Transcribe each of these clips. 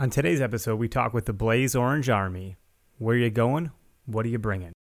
On today's episode, we talk with the Blaze Orange Army. Where are you going? What are you bringing?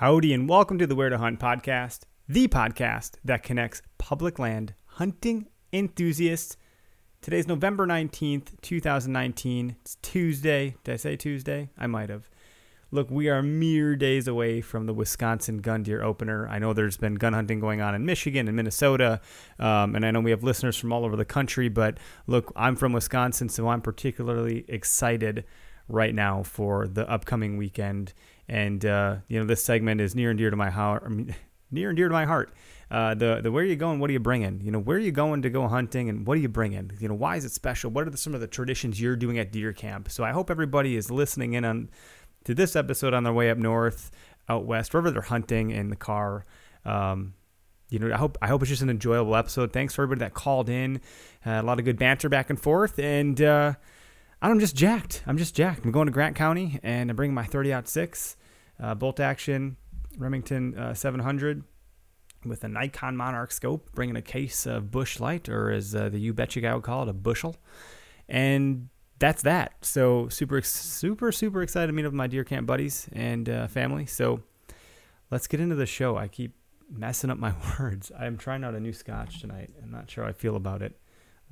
Howdy, and welcome to the Where to Hunt podcast, the podcast that connects public land hunting enthusiasts. Today's November 19th, 2019. It's Tuesday. Did I say Tuesday? I might have. Look, we are mere days away from the Wisconsin gun deer opener. I know there's been gun hunting going on in Michigan and Minnesota, um, and I know we have listeners from all over the country. But look, I'm from Wisconsin, so I'm particularly excited right now for the upcoming weekend and uh, you know, this segment is near and dear to my heart. I mean, near and dear to my heart. Uh, the the where are you going? What are you bringing? You know, where are you going to go hunting, and what are you bringing? You know, why is it special? What are the, some of the traditions you're doing at deer camp? So I hope everybody is listening in on to this episode on their way up north, out west, wherever they're hunting in the car. Um, you know, I hope I hope it's just an enjoyable episode. Thanks for everybody that called in. Uh, a lot of good banter back and forth, and uh, I'm just jacked. I'm just jacked. I'm going to Grant County, and I'm bringing my 30 aught six uh, bolt action Remington uh, 700 with a Nikon Monarch scope, bringing a case of Busch Light, or as uh, the You Betcha guy would call it, a bushel. And that's that. So super, super, super excited to meet up with my deer camp buddies and uh, family. So let's get into the show. I keep messing up my words. I'm trying out a new scotch tonight. I'm not sure how I feel about it.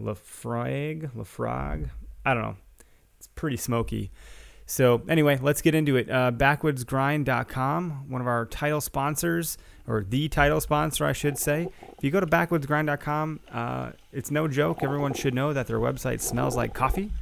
Laphroaig, Laphroaig. I don't know. It's pretty smoky. So, anyway, let's get into it. Uh, backwoodsgrind.com, one of our title sponsors, or the title sponsor, I should say. If you go to backwoodsgrind.com, uh, it's no joke. Everyone should know that their website smells like coffee.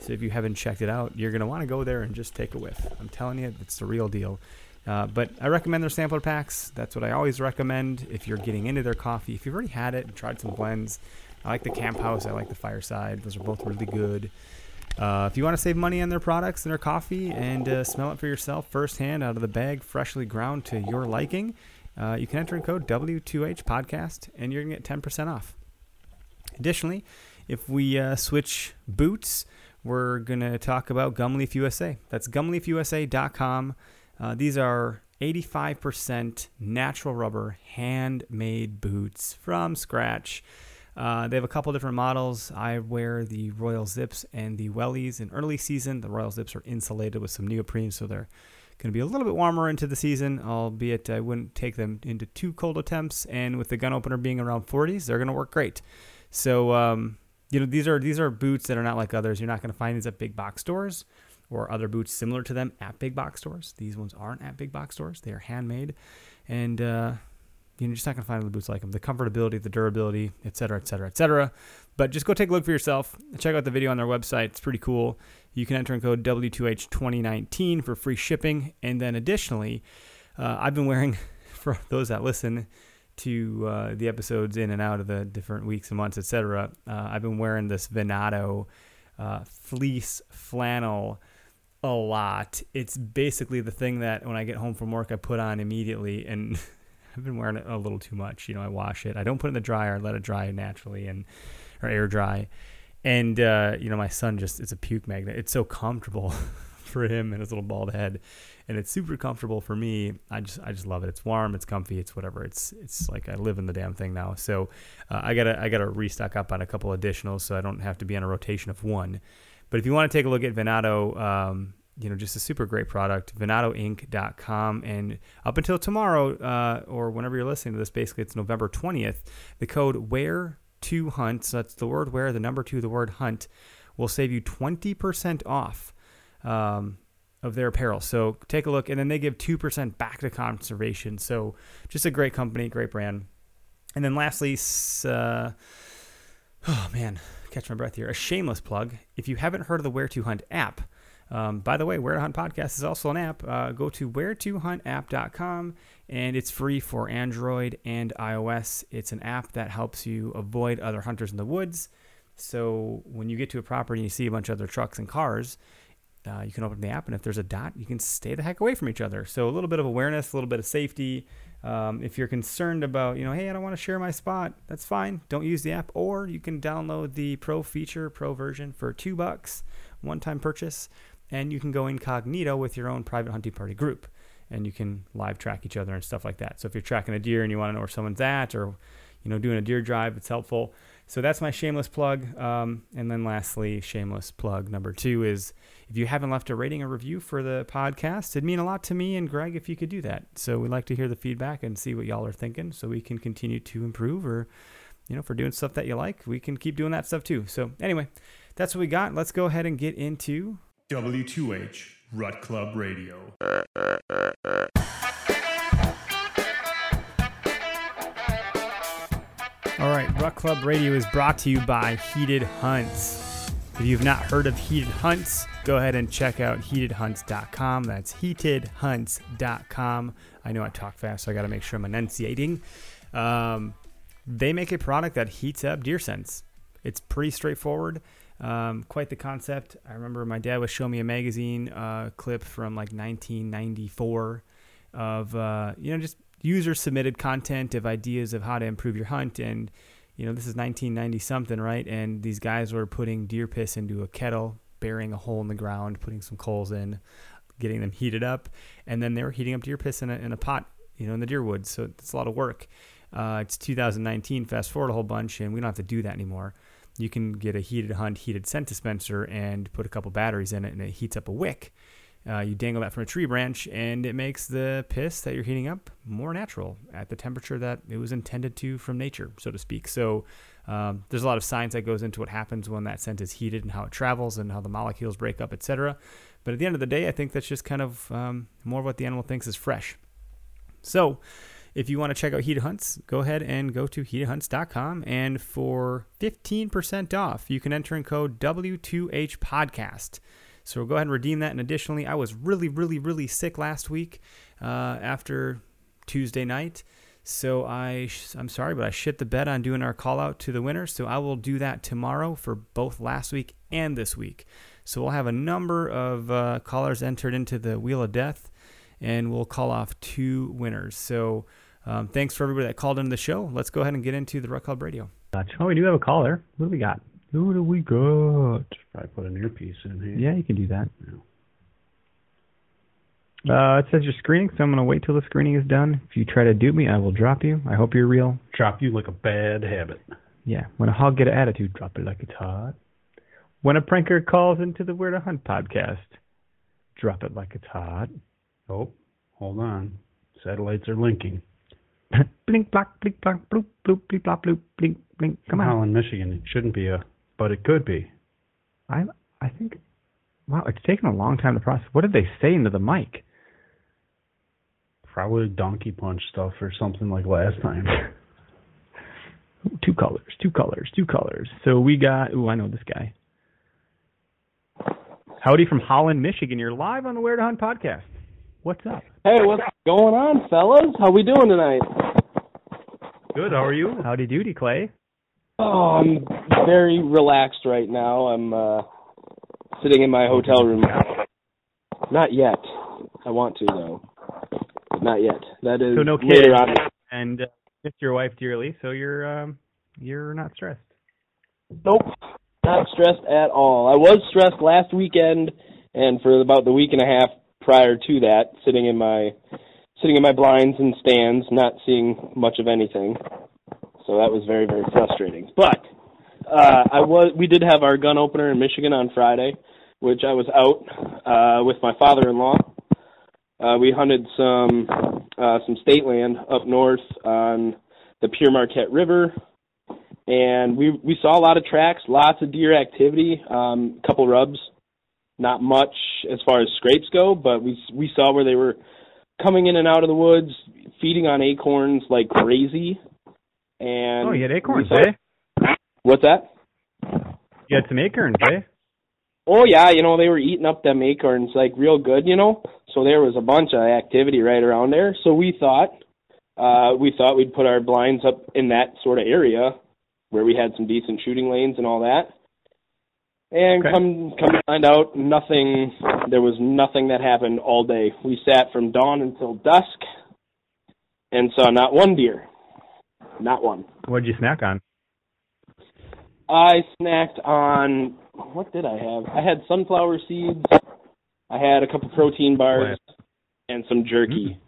So, if you haven't checked it out, you're going to want to go there and just take a whiff. I'm telling you, it's the real deal. Uh, but I recommend their sampler packs. That's what I always recommend if you're getting into their coffee. If you've already had it and tried some blends, I like the Camp House, I like the Fireside. Those are both really good. Uh, if you want to save money on their products and their coffee and uh, smell it for yourself firsthand out of the bag, freshly ground to your liking, uh, you can enter in code W2H podcast and you're going to get 10% off. Additionally, if we uh, switch boots, we're going to talk about Gumleaf USA. That's gumleafusa.com. Uh, these are 85% natural rubber handmade boots from scratch. Uh, they have a couple different models. I wear the Royal Zips and the Wellies in early season. The Royal Zips are insulated with some neoprene, so they're going to be a little bit warmer into the season, albeit I wouldn't take them into too cold attempts. And with the gun opener being around 40s, they're going to work great. So, um, you know, these are these are boots that are not like others. You're not going to find these at big box stores or other boots similar to them at big box stores. These ones aren't at big box stores. They are handmade, and uh, you're just not going to find the boots like them. The comfortability, the durability, et cetera, et cetera, et cetera. But just go take a look for yourself. Check out the video on their website. It's pretty cool. You can enter in code W2H2019 for free shipping. And then additionally, uh, I've been wearing, for those that listen to uh, the episodes in and out of the different weeks and months, et cetera, uh, I've been wearing this Venado uh, fleece flannel a lot. It's basically the thing that when I get home from work, I put on immediately. And I've been wearing it a little too much. You know, I wash it. I don't put it in the dryer. I let it dry naturally and or air dry. And uh, you know, my son just it's a puke magnet. It's so comfortable for him and his little bald head, and it's super comfortable for me. I just I just love it. It's warm. It's comfy. It's whatever. It's it's like I live in the damn thing now. So uh, I gotta I gotta restock up on a couple additionals so I don't have to be on a rotation of one. But if you want to take a look at Venado, um, you know, just a super great product, venadoinc.com. And up until tomorrow, uh, or whenever you're listening to this, basically it's November 20th, the code where to hunt, so that's the word where, the number two, the word hunt, will save you 20% off um, of their apparel. So take a look, and then they give 2% back to conservation. So just a great company, great brand. And then lastly, uh, oh man, catch my breath here. A shameless plug. If you haven't heard of the Where to Hunt app, um, by the way, Where to Hunt podcast is also an app. Uh, go to where2huntapp.com and it's free for Android and iOS. It's an app that helps you avoid other hunters in the woods. So when you get to a property and you see a bunch of other trucks and cars, uh, you can open the app, and if there's a dot, you can stay the heck away from each other. So a little bit of awareness, a little bit of safety. Um, if you're concerned about, you know, hey, I don't want to share my spot, that's fine. Don't use the app, or you can download the Pro feature, Pro version for two bucks, one-time purchase, and you can go incognito with your own private hunting party group, and you can live track each other and stuff like that. So if you're tracking a deer and you want to know where someone's at, or you know, doing a deer drive, it's helpful. So that's my shameless plug. Um, and then lastly, shameless plug number two is if you haven't left a rating or review for the podcast, it'd mean a lot to me and Greg if you could do that. So we'd like to hear the feedback and see what y'all are thinking so we can continue to improve or, you know, for doing stuff that you like, we can keep doing that stuff too. So anyway, that's what we got. Let's go ahead and get into W2H Rut Club Radio. All right, Rut Club Radio is brought to you by Heated Hunts. If you've not heard of Heated Hunts, go ahead and check out heatedhunts.com. That's heatedhunts.com. I know I talk fast, so I got to make sure I'm enunciating. Um, they make a product that heats up deer scents. It's pretty straightforward. Um, quite the concept. I remember my dad was showing me a magazine uh, clip from like 1994 of uh, you know just user submitted content of ideas of how to improve your hunt. And you know this is 1990 something right? And these guys were putting deer piss into a kettle burying a hole in the ground putting some coals in getting them heated up. And then they were heating up deer piss in a, in a pot you know in the deer woods so it's a lot of work. Uh, it's 2019 fast forward a whole bunch and we don't have to do that anymore you can get a heated hunt heated scent dispenser and put a couple batteries in it and it heats up a wick uh, you dangle that from a tree branch, and it makes the piss that you're heating up more natural at the temperature that it was intended to from nature, so to speak. So um, there's a lot of science that goes into what happens when that scent is heated and how it travels and how the molecules break up, etc. But at the end of the day, I think that's just kind of um, more of what the animal thinks is fresh. So if you want to check out Heat Hunts, go ahead and go to heatedhunts.com. And for 15% off, you can enter in code W2H Podcast. So we'll go ahead and redeem that. And additionally, I was really, really, really sick last week uh, after Tuesday night. So I, I'm sorry, but I shit the bed on doing our call out to the winners. So I will do that tomorrow for both last week and this week. So we'll have a number of uh, callers entered into the Wheel of Death, and we'll call off two winners. So um, thanks for everybody that called into the show. Let's go ahead and get into the Rut Club Radio. Oh, we do have a caller. What do we got? Who do we got? Probably put an earpiece in here. Yeah, you can do that. Uh, it says you're screening, so I'm going to wait till the screening is done. If you try to dupe me, I will drop you. I hope you're real. Drop you like a bad habit. Yeah, when a hog get an attitude, drop it like it's hot. When a pranker calls into the Where to Hunt podcast, drop it like it's hot. Oh, hold on. Satellites are linking. Blink, block, blink, block, bloop, bloop, bleep, blop, bloop, blink, blink. Come on. Holland, Michigan. It shouldn't be a but it could be. I I think wow, it's taken a long time to process. What did they say into the mic? Probably donkey punch stuff or something like last time. two colors, two colors, two colors. So we got ooh, I know this guy. Howdy from Holland, Michigan. You're live on the Where to Hunt podcast. What's up? Hey, what's going on, fellas? How we doing tonight? Good. How are you? Howdy doody, Clay. Oh, I'm very relaxed right now. I'm uh sitting in my hotel room. Not yet. I want to though. Not yet. That is so no kids later on. and uh, miss your wife dearly, so you're um you're not stressed. Nope. Not stressed at all. I was stressed last weekend and for about the week and a half prior to that, sitting in my sitting in my blinds and stands, not seeing much of anything. So that was very very frustrating. But uh, I was we did have our gun opener in Michigan on Friday, which I was out uh, with my father-in-law. Uh, we hunted some uh, some state land up north on the Pere Marquette River, and we we saw a lot of tracks, lots of deer activity, um, a couple rubs, not much as far as scrapes go, but we we saw where they were coming in and out of the woods, feeding on acorns like crazy. And Oh, you had acorns, saw- eh? What's that? You had some acorns, eh? Oh yeah, you know they were eating up them acorns like real good, you know. So there was a bunch of activity right around there. So we thought, uh, we thought we'd put our blinds up in that sort of area where we had some decent shooting lanes and all that. And Okay. come come to find out, nothing. There was nothing that happened all day. We sat from dawn until dusk, and saw not one deer, not one. What'd you snack on? I snacked on what did I have? I had sunflower seeds. I had a couple protein bars and some jerky.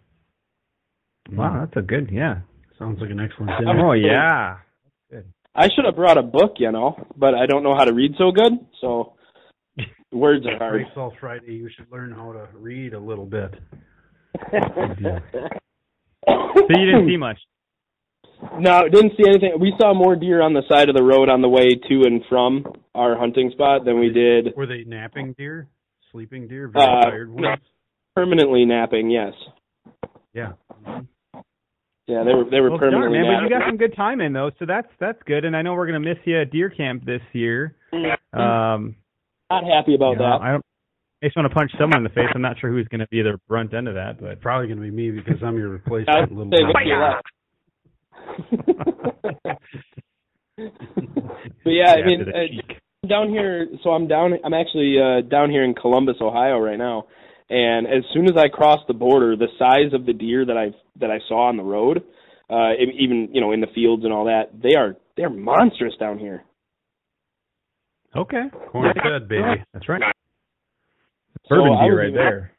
Mm-hmm. Wow, that's a good, yeah. Sounds like an excellent dinner. Oh yeah. I should have brought a book, you know, but I don't know how to read so good, so words are hard. Breaks all Friday. You should learn how to read a little bit. So you didn't see much. No, didn't see anything. We saw more deer on the side of the road on the way to and from our hunting spot than we did Were they napping deer? Sleeping deer? Very Uh, tired no. ones? permanently napping. Yes, Yeah. Yeah, they were they were Well, darn, permanently man, but you got some good time in though, so that's that's good. And I know we're gonna miss you at deer camp this year. Um, Not happy about you know, that. I don't. I just want to punch someone in the face. I'm not sure who's gonna be the brunt end of that, but Probably going to be me because I'm your replacement. would little say brother. good luck. but yeah, I mean, to uh, down here so i'm down i'm actually uh down here in columbus ohio right now and as soon as i crossed the border the size of the deer that i that i saw on the road uh even you know in the fields and all that they are they're monstrous down here Okay, Corn fed, baby. that's right. So Bourbon I deer right even- there.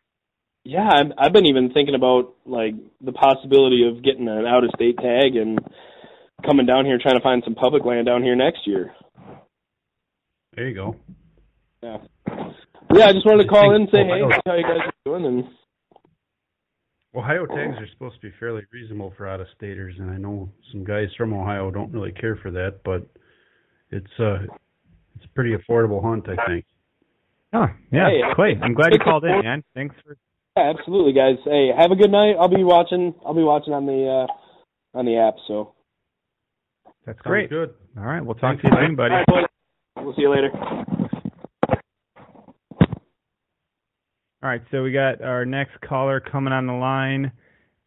yeah I've, I've been even thinking about like the possibility of getting an out of state tag and coming down here trying to find some public land down here next year There you go. yeah yeah i just wanted to call in and say hey Ohio- see how you guys are doing and Ohio tags are supposed to be fairly reasonable for out of staters, and I know some guys from Ohio don't really care for that, but it's uh it's a pretty affordable hunt, I think. Oh, yeah, Hey, Clay. I'm glad you called in, sport. man. Thanks for. Yeah, absolutely, guys. Hey, have a good night. I'll be watching. I'll be watching on the uh, on the app. So, That's Sounds great. good. All right, we'll talk to you soon, buddy. All right. We'll see you later. All right, so we got our next caller coming on the line.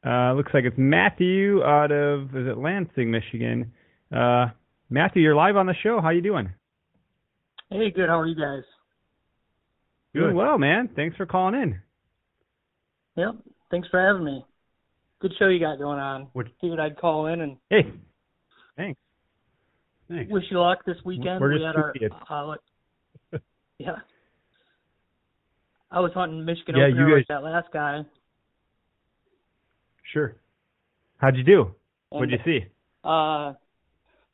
Uh, looks like it's Matthew out of is it Lansing, Michigan. Uh, Matthew, you're live on the show. How you doing? Hey, good. How are you guys? Doing well, man. Thanks for calling in. Yep. Thanks for having me. Good show you got going on. What- Figured I'd call in and Hey, thanks. Thanks. wish you luck this weekend. We're we just had our uh, yeah. I was hunting Michigan Yeah, opener you like that last guy. Sure. How'd you do? And, What'd you see? Uh,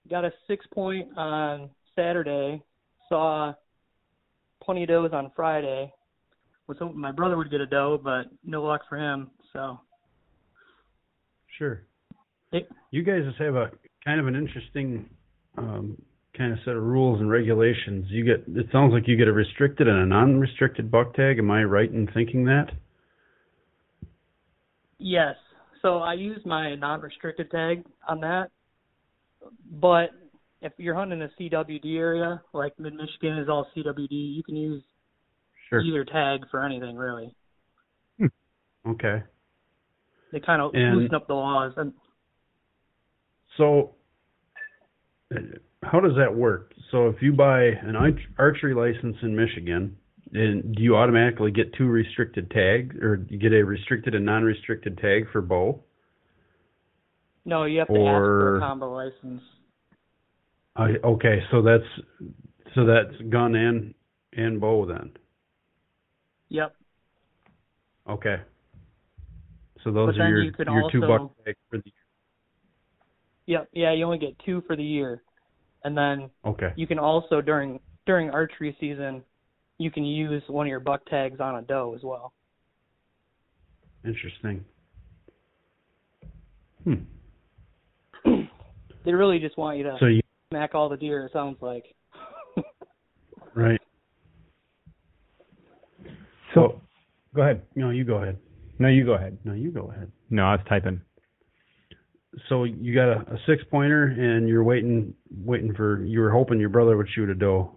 got a six point on Saturday. Saw plenty of does on Friday. Was hoping my brother would get a doe, but no luck for him. So Sure. Hey. You guys just have a kind of an interesting um, kind of set of rules and regulations. You get it sounds like you get a restricted and a non-restricted buck tag. Am I right in thinking that? Yes. So I use my non-restricted tag on that. But if you're hunting a CWD area, like Mid Michigan is all CWD, you can use Sure. either tag for anything really. Hmm. Okay. They kind of And- loosen up the laws. And So, how does that work? So, if you buy an archery license in Michigan, and do you automatically get two restricted tags, or you get a restricted and non-restricted tag for bow? no, you have to ask for a combo license. I, okay, so that's so that's gun and and bow then. Yep. Okay. So those But are your you your two also- buck tags for the Yep. Yeah, you only get two for the year. And then okay. you can also during during archery season, you can use one of your buck tags on a doe as well. Interesting. Hmm. They really just want you to So you smack all the deer. It sounds like. Right. So, go ahead. No, you go ahead. No, you go ahead. No, you go ahead. No, I was typing. So you got a, a six pointer, and you're waiting, waiting for. You were hoping your brother would shoot a doe.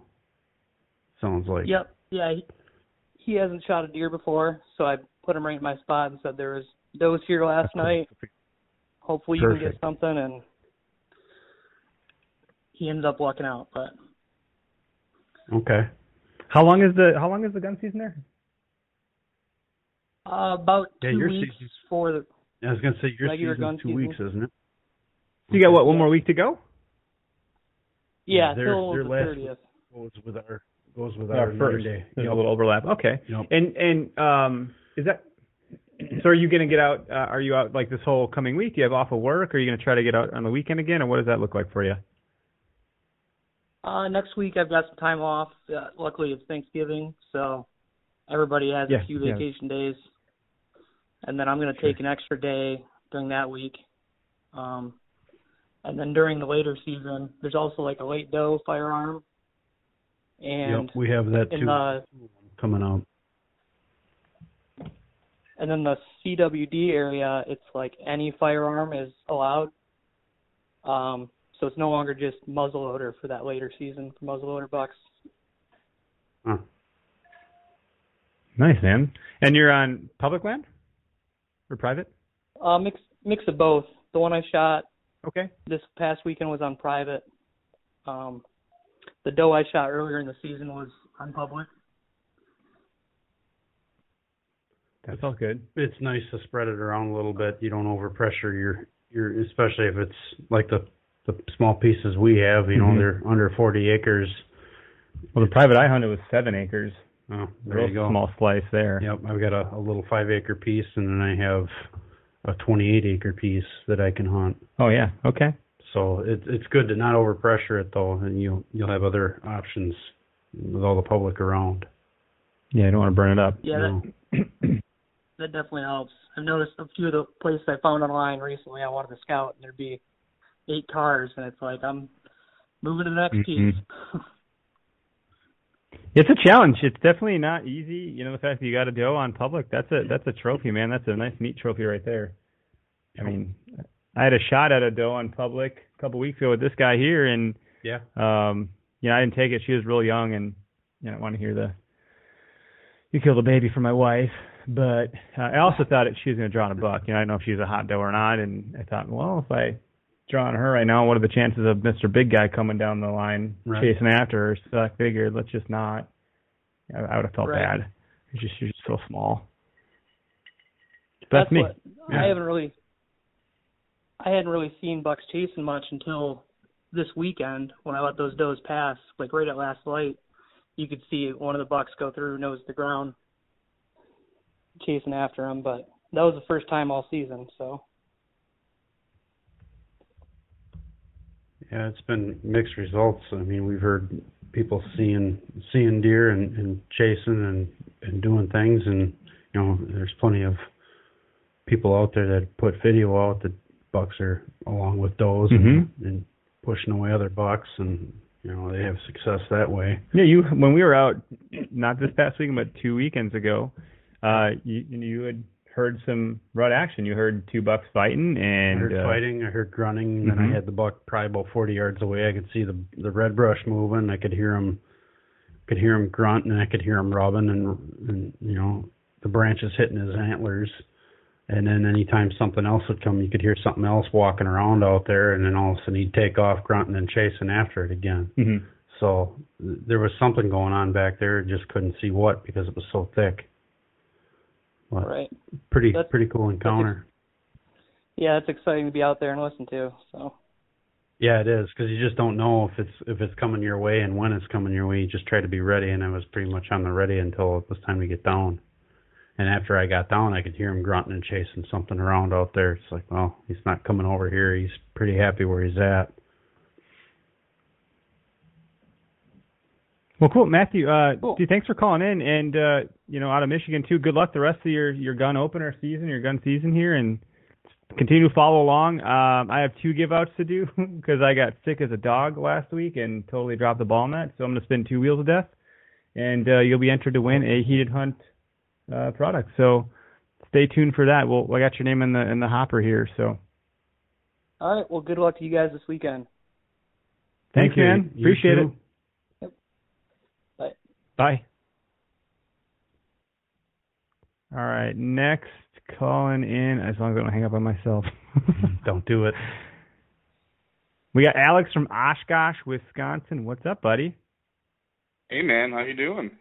Sounds like. Yep. Yeah. He, he hasn't shot a deer before, so I put him right in my spot and said there was does here last night. Hopefully you can get something, and he ended up walking out. But Okay. How long is the How long is the gun season there? uh, about Yeah, two your weeks season's- for the I was gonna say your Regular season's two season. weeks, isn't it? You got what? One more week to go. yeah, their- till their the last- thirtieth. Goes with our goes with Our our first. day. There's Yep. a little overlap. Okay. Yep. And and um, is that? So are you gonna get out? Uh, are you out like this whole coming week? Do you have off of work? Or are you gonna try to get out on the weekend again? Or what does that look like for you? Uh, next week I've got some time off. Uh, luckily it's Thanksgiving, so everybody has Yeah, a few yeah. vacation days. And then I'm going to take an extra day during that week. Um, and then during the later season, there's also like a late doe firearm. And Yep, we have that in too the coming out. and then the CWD area, it's like any firearm is allowed. Um, so it's no longer just muzzleloader for that later season for muzzleloader bucks. Huh. Nice man. And you're on public land or private? Uh, mix mix of both. The one I shot Okay. this past weekend was on private. Um, the doe I shot earlier in the season was on public. That's all good. It's nice to spread it around a little bit. You don't overpressure your your especially if it's like the the small pieces we have. You know, Mhm. they're under 40 acres. Well, the private I hunted was seven acres. Oh, there Real you go. small slice there. Yep, I've got a, a little five acre piece, and then I have a 28 acre piece that I can hunt. Oh yeah. Okay. So it's it's good to not overpressure it though, and you you'll have other options with all the public around. Yeah, you don't want to burn it up. Yeah, No. that, that definitely helps. I've noticed a few of the places I found online recently. I wanted to scout, and there'd be eight cars, and it's like I'm moving to the next Mhm. piece. It's a challenge. It's definitely not easy. You know, the fact that you got a doe on public, that's a that's a trophy, man. That's a nice neat trophy right there. I mean, I had a shot at a doe on public a couple weeks ago with this guy here and Yeah. um you know, I didn't take it. She was real young and you know, I want to hear the you killed a baby for my wife. But uh, I also thought that she was going to draw on a buck. You know, I don't know if she was a hot doe or not. And I thought, well, if I draw on her right now, what are the chances of Mr. Big Guy coming down the line Right. chasing after her? So I figured, let's just not. I, would have felt Right. bad. She's just, just so small. That's, That's me. what Yeah. I haven't really. I hadn't really seen bucks chasing much until this weekend when I let those does pass. Like right at last light, you could see one of the bucks go through nose to the ground, chasing after him. But that was the first time all season. So Yeah, it's been mixed results. I mean, we've heard people seeing seeing deer and, and chasing and and doing things, and you know, there's plenty of people out there that put video out that bucks are along with does and, Mhm. and pushing away other bucks, and you know, they have success that way. Yeah, you when we were out, not this past weekend, but two weekends ago, uh, you you had heard some rut action. You heard two bucks fighting I and heard uh, fighting, I heard grunting, and then Mhm. I had the buck probably about 40 yards away. I could see the the red brush moving. I could hear him, could hear him grunt, and I could hear him rubbing, and and you know the branches hitting his antlers. And then anytime something else would come, you could hear something else walking around out there, and then all of a sudden he'd take off grunting and chasing after it again. mhm. So there was something going on back there. Just couldn't see what because it was so thick. But right, pretty That's- pretty cool encounter. yeah, it's exciting to be out there and listen to. So Yeah, it is because you just don't know if it's if it's coming your way and when it's coming your way. You just try to be ready, and I was pretty much on the ready until it was time to get down. And after I got down, I could hear him grunting and chasing something around out there. It's like, well, he's not coming over here. He's pretty happy where he's at. Well, cool, Matthew. Uh, Cool. dude, thanks for calling in, and uh, you know, out of Michigan too. Good luck the rest of your your gun opener season, your gun season here, and continue to follow along. Um, I have two give outs to do because I got sick as a dog last week and totally dropped the ball on that. So I'm going to spin two wheels of death, and uh, you'll be entered to win a heated hunt uh, product. So stay tuned for that. We'll, I got your name in the in the hopper here. So All right. Well, good luck to you guys this weekend. thanks, you. man. You Appreciate too. it. Bye. Bye. All right, next calling in. As long as I don't hang up on myself. Mm-hmm. Don't do it. We got Alex from Oshkosh, Wisconsin. What's up, buddy? Hey man, how you doing?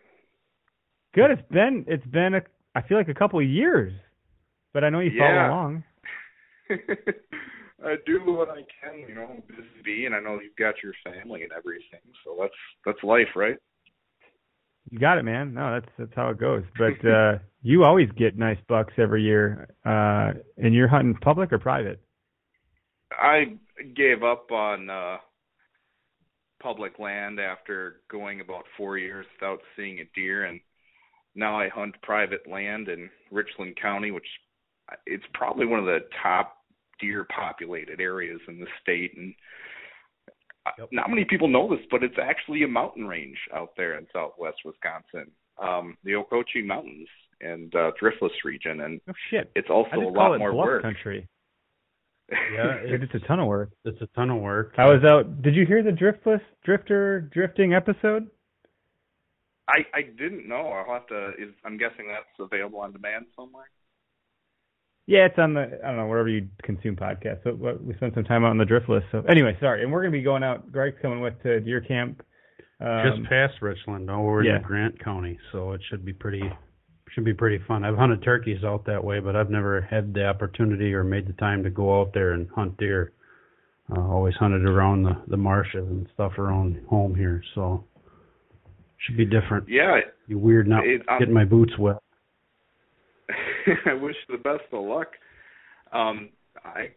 Good. It's been it's been a I feel like a couple of years, but I know you follow along. I do what I can, you know, busy, and I know you've got your family and everything, so that's that's life, right? You got it, man. No, that's that's how it goes. But uh you always get nice bucks every year. Uh and you're hunting public or private? I gave up on uh public land after going about four years without seeing a deer, and now I hunt private land in Richland County, which it's probably one of the top deer populated areas in the state, and uh, not many people know this, but it's actually a mountain range out there in southwest Wisconsin, um, the Okochee Mountains and uh, Driftless region, and Oh shit. it's also I a just call lot it more bluff work. country. Yeah, It's, it's, it's a ton of work. it's a ton of work. I was out. Did you hear the driftless drifter drifting episode? I I didn't know. I'll have to. Is I'm guessing that's available on demand somewhere. Yeah, it's on the I don't know wherever you consume podcasts. So what- we spent some time out on the Driftless. So anyway, sorry, and we're gonna be going out. Greg's coming with to deer camp. Um, just past Richland, over yeah. in Grant County, so it should be pretty should be pretty fun. I've hunted turkeys out that way, but I've never had the opportunity or made the time to go out there and hunt deer. Uh, always hunted around the the marshes and stuff around home here, so should be different. Yeah, Be weird not It- um, getting my boots wet. I wish the best of luck. Um, I'm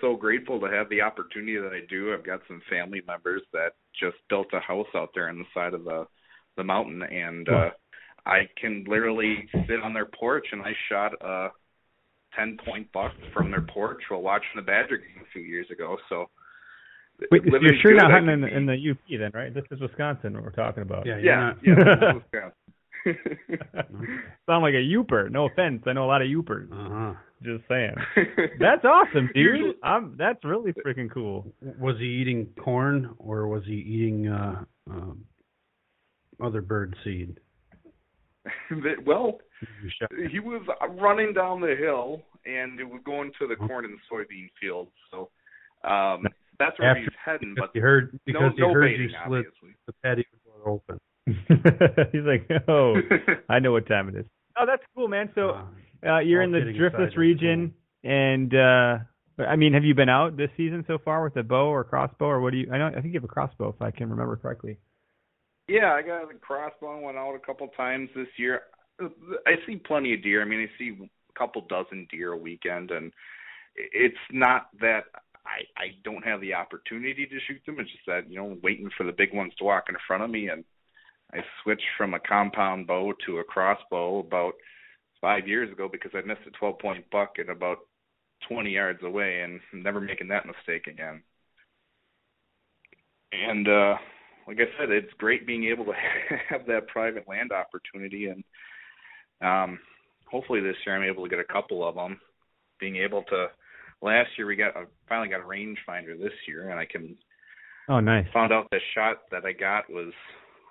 so grateful to have the opportunity that I do. I've got some family members that just built a house out there on the side of the the mountain, and uh, I can literally sit on their porch, and I shot a ten point buck from their porch while watching the Badger game a few years ago. So. Wait, so you're sure good, not hunting in the, in the UP then, right? This is Wisconsin. What we're talking about. Yeah, you're yeah, not- yeah, this is Wisconsin. Sound like a Yooper. No offense. I know a lot of Yoopers. Uh-huh. Just saying. That's awesome, dude. Usually- I'm, that's really freaking cool. Was he eating corn or was he eating uh, um, other bird seed? That- well, he was running down the hill and it was going to the corn and soybean fields. So um that's where After- he's heading. Because But he heard because no, he no heard baiting, you slid obviously. the patio door open. He's like, oh, I know what time it is. Oh, that's cool, man. So Uh, you're in the driftless region, and uh I mean, have you been out this season so far with a bow or crossbow, or what do you? I know I think you have a crossbow, if I can remember correctly. yeah, I got a crossbow. Went out a couple times this year. I see plenty of deer. I mean, I see a couple dozen deer a weekend, and it's not that I I don't have the opportunity to shoot them. It's just that you know, waiting for the big ones to walk in front of me, and I switched from a compound bow to a crossbow about five years ago because I missed a 12 point buck at about 20 yards away, and I'm never making that mistake again. And uh like I said, it's great being able to have that private land opportunity, and um, hopefully this year I'm able to get a couple of them. Being able to, last year we got I finally got a rangefinder this year, and I can Oh, nice. found out the shot that I got was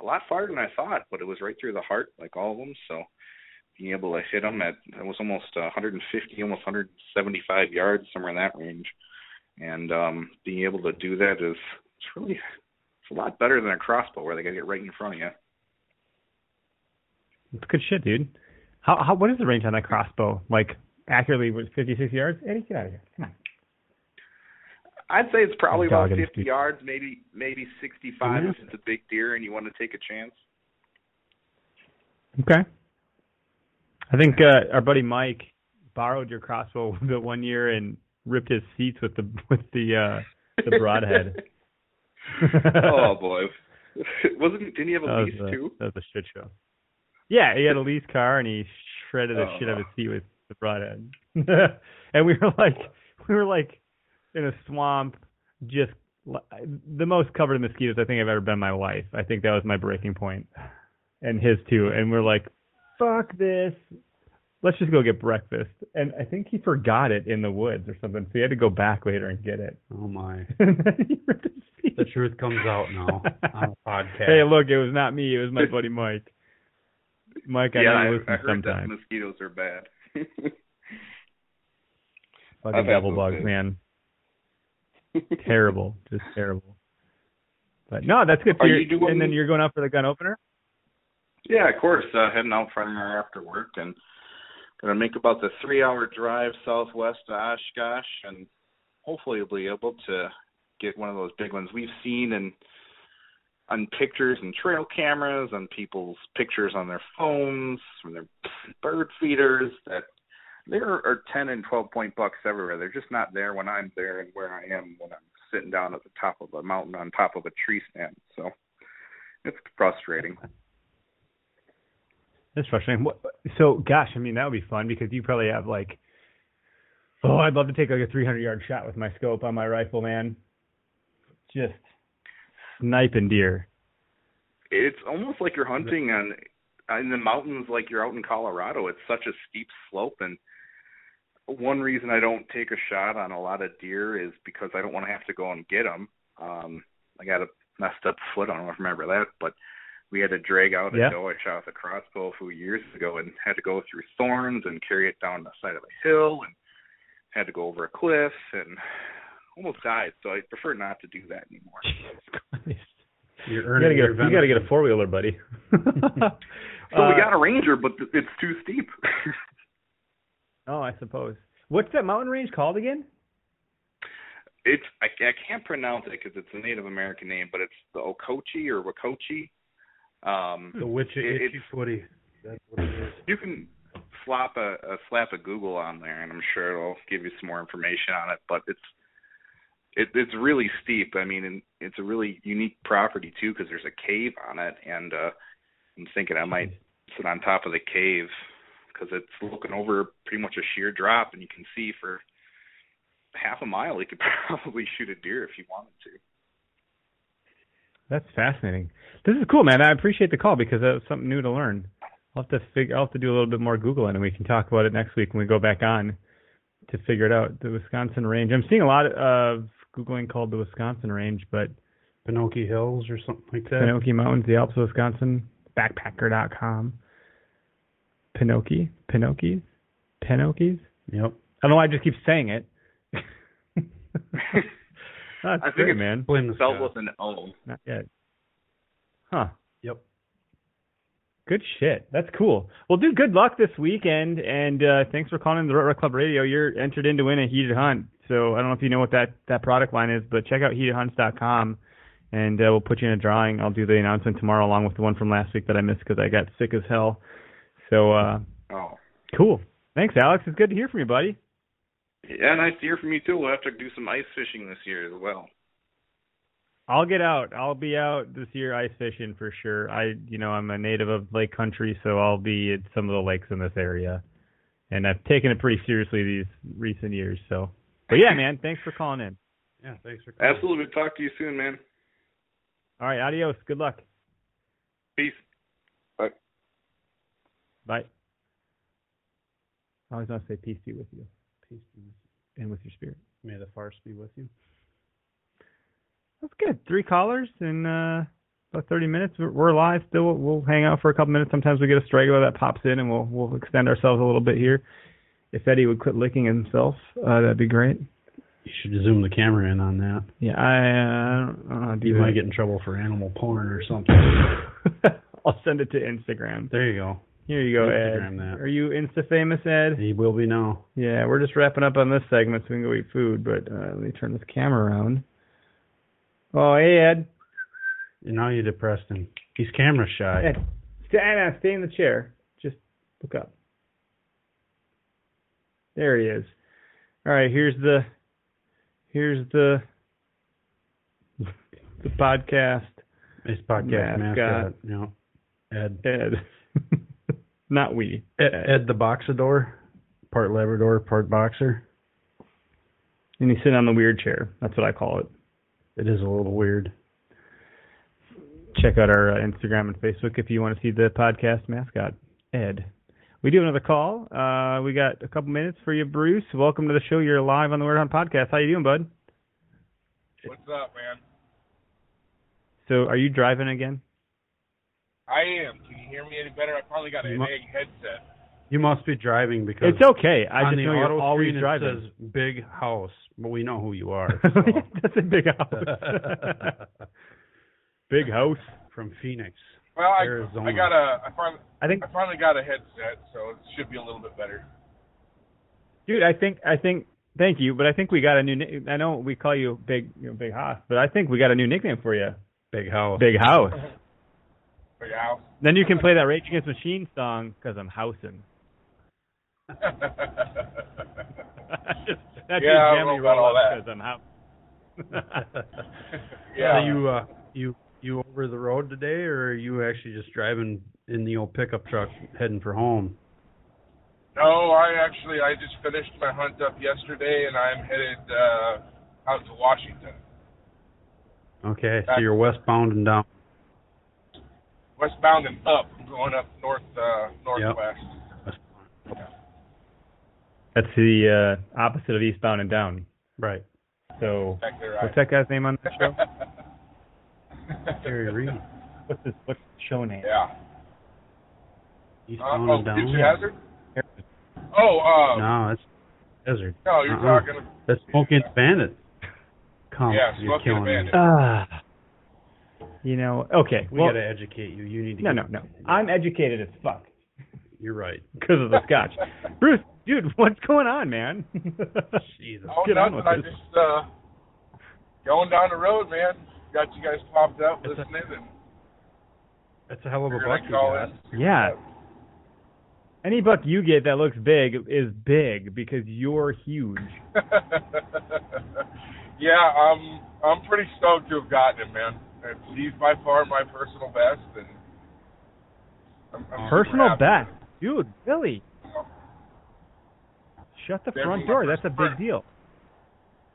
a lot farther than I thought, but it was right through the heart, like all of them. So being able to hit them at it was almost uh, 150, almost 175 yards, somewhere in that range, and um, being able to do that is it's really it's a lot better than a crossbow where they got to get right in front of you. It's good shit, dude. How how what is the range on that crossbow? Like accurately with 56 yards? Eddie, get out of here. Come on. I'd say it's probably about 50 people. yards, maybe maybe 65 if it's a big deer and you want to take a chance. Okay. I think uh, our buddy Mike borrowed your crossbow the one year and ripped his seats with the with the uh the broadhead. oh boy, wasn't didn't he have a that lease a, too? that was a shit show. Yeah, he had a lease car and he shredded the Oh. shit out of his seat with the broadhead. and we were like, we were like in a swamp, just the most covered in mosquitoes I think I've ever been in my life. I think that was my breaking point, and his too. And we're like, fuck this. Let's just go get breakfast. And I think he forgot it in the woods or something, so he had to go back later and get it. Oh my! And then he ripped his feet. The truth comes out now on a podcast. Hey, look, it was not me. It was my buddy Mike. Mike, I yeah, know I, I listen heard that sometimes. mosquitoes are bad. Fucking I've devil those bugs, too. man. Terrible, just terrible. But no, that's good. So you doing- and then you're going out for the gun opener. Yeah, of course. Uh, heading out Friday after work and gonna make about the three-hour drive southwest to Oshkosh, and hopefully we'll be able to get one of those big ones we've seen and on pictures and trail cameras, on people's pictures on their phones, from their bird feeders. That there are ten and twelve point bucks everywhere. They're just not there when I'm there and where I am when I'm sitting down at the top of a mountain on top of a tree stand. So it's frustrating. That's frustrating. What, so, gosh, I mean, that would be fun because you probably have like, oh, I'd love to take like a 300 yard shot with my scope on my rifle, man. Just sniping deer. it's almost like you're hunting on in the mountains like you're out in Colorado. It's such a steep slope and one reason I don't take a shot on a lot of deer is because I don't want to have to go and get them. Um I got a messed up foot. I don't know if you remember that, but we had to drag out a Yeah. doe I shot with a crossbow a few years ago and had to go through thorns and carry it down the side of a hill and had to go over a cliff and almost died. So I prefer not to do that anymore. You're You gotta get, your a, you gotta get a four wheeler, buddy. So Uh, we got a ranger, but it's too steep. Oh, I suppose. What's that mountain range called again? it's I, I can't pronounce it because it's a Native American name, but it's the Okochee or Wakochee. Um, The witchy It- itchy footy. That's what it is. you can slap a, a slap a Google on there, and I'm sure it'll give you some more information on it. But it's it, it's really steep. I mean, and it's a really unique property too because there's a cave on it, and uh, I'm thinking I might sit on top of the cave because it's looking over pretty much a sheer drop, and you can see for half a mile. You could probably shoot a deer if you wanted to. That's fascinating. This is cool, man. I appreciate the call because that was something new to learn. I'll have to figure. I'll have to do a little bit more googling, and we can talk about it next week when we go back on to figure it out. The Wisconsin Range. I'm seeing a lot of googling called the Wisconsin Range, but Pinocchio Hills or something like that. Pinocchio Mountains, the Alps of Wisconsin, Backpacker.com. Pinocchio, Pinocchio, Pinocchio's. Yep. I don't know why I just keep saying it. That's I think great, it's- man. Blame the Spelled sky. with an O. Not yet. Huh. Yep. Good shit. That's cool. Well, dude, good luck this weekend, and uh, thanks for calling the Rut Rut Club Radio. You're entered in to win a heated hunt. So I don't know if you know what that that product line is, but check out heatedhunts.com, and uh, we'll put you in a drawing. I'll do the announcement tomorrow, along with the one from last week that I missed because I got sick as hell. So uh, Oh. cool. Thanks, Alex. It's good to hear from you, buddy. Yeah, nice to hear from you too. We'll have to do some ice fishing this year as well. I'll get out. I'll be out this year ice fishing for sure. I, you know, I'm a native of lake country, so I'll be at some of the lakes in this area, and I've taken it pretty seriously these recent years. So, but yeah, man, thanks for calling in. Yeah, thanks for calling. Absolutely. Talk to you soon, man. All right, adios. Good luck. Peace. Bye. I always want to say peace be with you Peace be with you. and with your spirit. May the farce be with you. That's good. Three callers in uh, about 30 minutes. We're, we're live still. We'll hang out for a couple minutes. Sometimes we get a straggler that pops in, and we'll we'll extend ourselves a little bit here. If Eddie would quit licking himself, uh, that'd be great. You should zoom the camera in on that. Yeah, I, uh, I don't know do You that. might get in trouble for animal porn or something. I'll send it to Instagram. there you go. Here you go, Instagram Ed. that. Are you Insta famous, Ed? He will be now. Yeah, we're just wrapping up on this segment so we can go eat food. But uh, let me turn this camera around. Oh, hey, Ed. And now you depressed him. He's camera shy. Ed, stay, Anna, stay in the chair. Just look up. There he is. All right, here's the here's the the podcast. His podcast Mascot. mascot. Yeah. Ed. Ed, not we. Ed, Ed the Boxador, part Labrador, part boxer. And he's sitting on the weird chair. That's what I call it. It is a little weird. Check out our uh, Instagram and Facebook if you want to see the podcast mascot, Ed. We do another call. Uh, we got a couple minutes for you, Bruce. Welcome to the show. You're live on the Word Hunt podcast. How you doing, bud? What's up, man? So, are you driving again? I am. Can you hear me any better? I probably got an You mu- egg headset. You must be driving because It's okay. I on just the know you're auto always driving. it says big house, but we know who you are. so. That's a big house. big house. From Phoenix. Well, I, Arizona. I got a. I finally, I think, I finally got a headset, so it should be a little bit better. dude. I think. I think. Thank you, but I think we got a new. I know we call you Big, you know, Big House, but I think we got a new nickname for you, Big house. Big House. Big house. Then you can play that Rage Against Machine song because I'm housing. That's Yeah, I your don't know jammy all roll that. because I'm house. yeah. Are you uh you you over the road today, or are you actually just driving in the old pickup truck heading for home? No, I actually I just finished my hunt up yesterday, and I'm headed uh, out to Washington, Okay, so you're westbound and down. Westbound and up, going up north uh, northwest. That's the uh, opposite of eastbound and down. Right. So Exactly what's that guy's name on the show? Jerry Reed. What's his what's his show name? yeah. Uh, Eastbound oh, and down. Dukes of Hazzard. Oh, uh, No, that's desert. no, you're Uh-uh. talking. That's Smoking Bandit. Come, Yeah, you're Smoking killing Bandit. me. Ah. You know, okay. We well, gotta educate you. You need to. no, get- no, no. I'm educated as fuck You're right. because of the scotch. Bruce, dude, what's going on, man? Jesus. Oh, Get on with I this. just uh, going down the road, man. Got you guys popped up It's a- listening, and That's a hell of a buck I'd you got. Yeah. Any buck you get that looks big is big because you're huge. yeah, I'm I'm pretty stoked to have gotten it, man. It's, he's by far my personal best, and I'm, I'm Personal best, dude. Really? Shut the Definitely front my door. That's a personal big deal.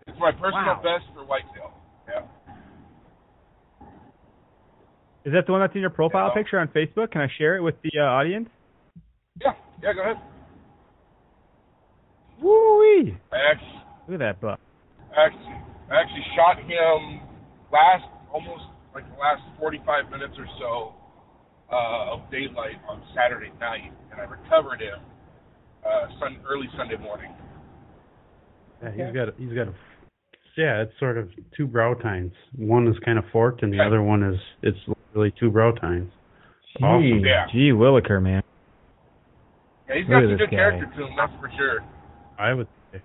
It's my personal Wow. best for whitetail. Yeah. Is that the one that's in your profile Yeah. picture on Facebook? Can I share it with the uh, audience? Yeah. Yeah. Go ahead. Woo wee! Look at that buck. actually I actually shot him last almost like the last 45 minutes or so uh, of daylight on Saturday night, and I recovered him uh, sun, early Sunday morning. Yeah, he's got. He's got a. Yeah, it's sort of two brow tines. One is kind of forked, and the other one is. It's literally two brow tines. Gee, Awesome. Yeah. gee williker, man. Yeah, he's Look got at some good guy. character to him, that's for sure. I would. say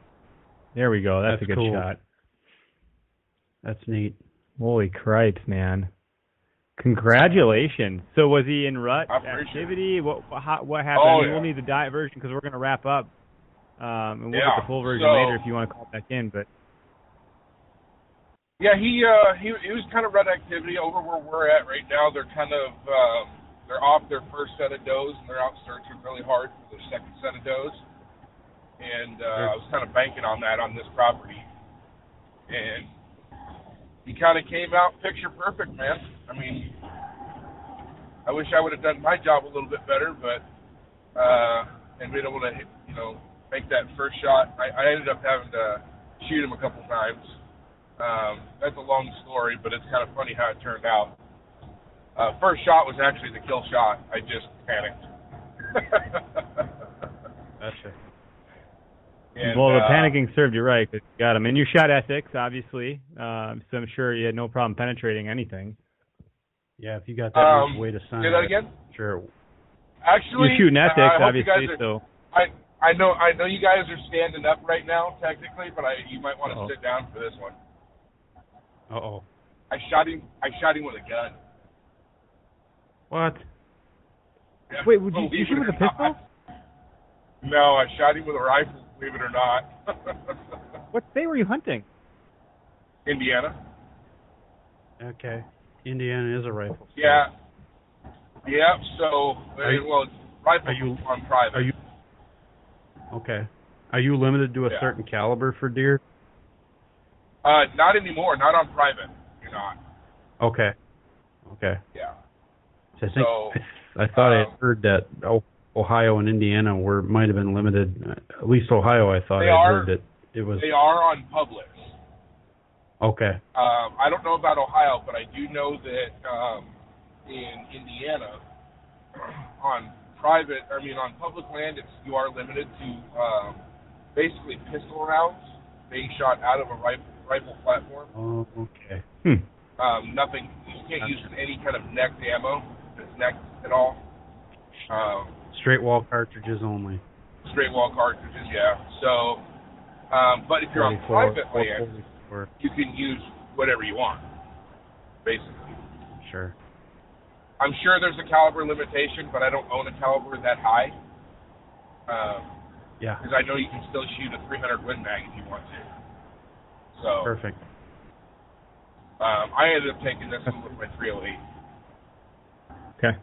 There we go. That's, That's a good cool. shot. That's neat. Holy cripes, man! Congratulations. So was he in rut activity? What what, how, what happened? Oh, I mean, yeah. we'll need the diet version because we're going to wrap up, um, and we'll Yeah, get the full version so- later if you want to call back in. But Yeah, he uh he he was kind of rut activity over where we're at right now. They're kind of um they're off their first set of does and they're out searching really hard for their second set of does. And uh, I was kind of banking on that on this property. And he kind of came out picture perfect, man. I mean, I wish I would have done my job a little bit better, but uh and been able to you know make that first shot. I, I ended up having to shoot him a couple times. Um, that's a long story, but it's kind of funny how it turned out. Uh, first shot was actually the kill shot. I just panicked. Gotcha. And, well, the uh, panicking served you right 'cause you got him. And you shot ethics, obviously, um, so I'm sure you had no problem penetrating anything. Yeah, if you got that Um, much weight of sun. Say that again. Sure. Actually, You're shooting I- ethics, I you obviously, guys are, so I I know I know you guys are standing up right now technically, but I you might want to Uh-oh. sit down for this one. Uh oh. I shot him. I shot him with a gun. What? Yeah, Wait, would you- you shoot it with a pistol? not. No, I shot him with a rifle. Believe it or not. what state were you hunting? Indiana. Okay. Indiana is a rifle. state. Yeah. Yeah. So, Are you- well, it's rifle are you- on private. Are you? Okay. Are you limited to a Yeah. certain caliber for deer? Uh, not anymore. Not on private. You're not. Okay. Okay. Yeah. So I think So, I thought I um, had heard that oh, Ohio and Indiana were might have been limited. uh, At least Ohio, I thought They I are- heard that it was They are on Publix. okay. Um, I don't know about Ohio, but I do know that um, in Indiana, on private, I mean on public land, it's you are limited to um, basically pistol rounds being shot out of a rifle, rifle platform. Oh, okay. Hmm. Um, nothing. You can't use any kind of necked ammo. That's necked at all. Um, Straight wall cartridges only. straight wall cartridges, yeah. So, um, but if you're on private land, you can use whatever you want, basically. Sure. I'm sure there's a caliber limitation, but I don't own a caliber that high. Yeah. Because I know you can still shoot a 300 Win Mag if you want to. So Perfect. um, I ended up taking this one with my 308. Okay.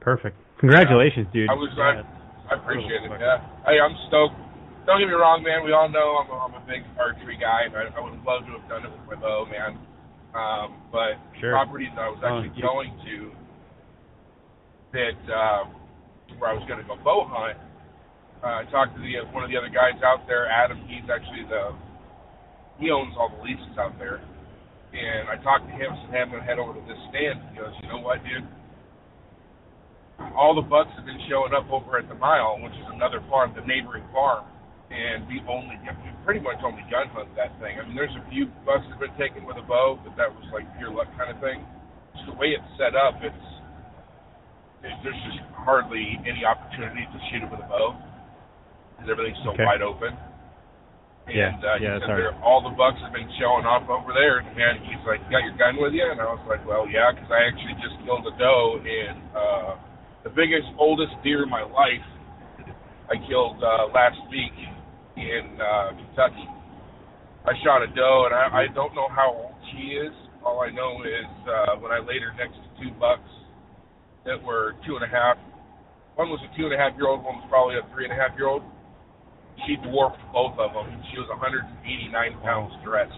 Perfect. Congratulations, dude. I was I, I appreciate it. Yeah. Hey, I'm stoked. Don't get me wrong, man. We all know I'm a, I'm a big archery guy, and I, I would love to have done it with my bow, man. Um, but Sure. properties I was Oh, actually you- going to that um, where I was going to go bow hunt. Uh, I talked to the one of the other guys out there, Adam. He's actually the he owns all the leases out there. And I talked to him, and said, hey, I'm going to head over to this stand. He goes, you know what, dude? All the bucks have been showing up over at the mile, which is another farm, the neighboring farm. And we only, we pretty much only gun hunt that thing. I mean, there's a few bucks that have been taken with a bow, but that was like pure luck kind of thing. Just the way it's set up, it's, it, there's just hardly any opportunity to shoot it with a bow because everything's so Okay. wide open. Yeah, And uh, yeah, it's said there, all the bucks have been showing up over there, and he's like, "You got your gun with you?" And I was like, "Well, yeah, because I actually just killed a doe in uh, the biggest, oldest deer in my life. I killed uh, last week in uh, Kentucky. I shot a doe, and I, I don't know how old she is. All I know is uh, when I laid her next to two bucks that were two and a half. One was a two and a half year old. One was probably a three and a half year old. She dwarfed both of them. She was 189 pounds dressed.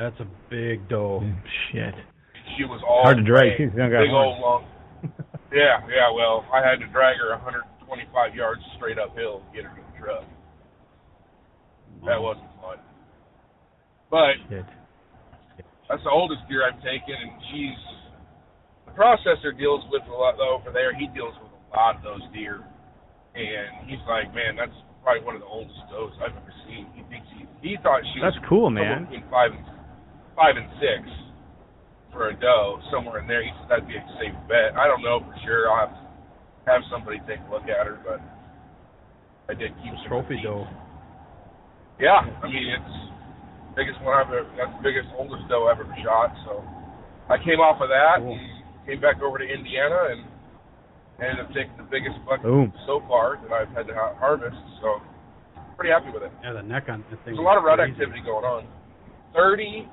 That's a big doe. Shit. She was all Hard to drag. gray, She's young got big horns. old long. Yeah, yeah. Well, I had to drag her 125 yards straight uphill to get her to the truck. That wasn't fun. But that's the oldest deer I've taken, and she's the processor deals with a lot over there. He deals with a lot of those deer, and he's like, man, that's probably one of the oldest does I've ever seen. He thinks he he thought she was That's cool, man. between five and five and six for a doe, somewhere in there. He said that'd be a safe bet. I don't know for sure. I'll have to have somebody take a look at her, but I did keep some Trophy doe. Yeah, I mean it's biggest one I've ever. That's the biggest oldest doe I've ever shot. So I came off of that Cool. and came back over to Indiana and ended up taking the biggest buck Boom. so far that I've had to ha- harvest. So pretty happy with it. Yeah, the neck on that thing. There's a lot of rut crazy. activity going on. Thirty,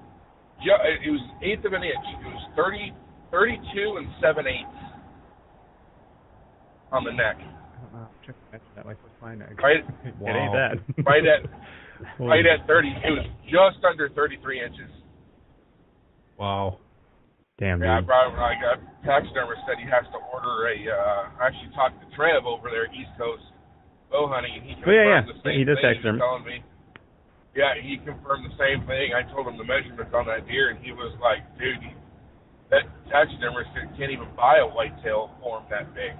it was eighth of an inch. It was 30, 32 and seven eighths on the neck. That like what's my neck? Right, It ain't that. right at right at thirty. It was just under thirty-three inches. Wow. Damn, Yeah, I dude. brought. I got taxidermist said he has to order a. Uh, I actually talked to Trev over there, East Coast bow hunting, and he Oh, yeah, yeah. the same He does thing. taxidermy. was telling me. Yeah, he confirmed the same thing. I told him the measurements on that deer, and he was like, "Dude, you- that taxidermist can't even buy a whitetail form that big."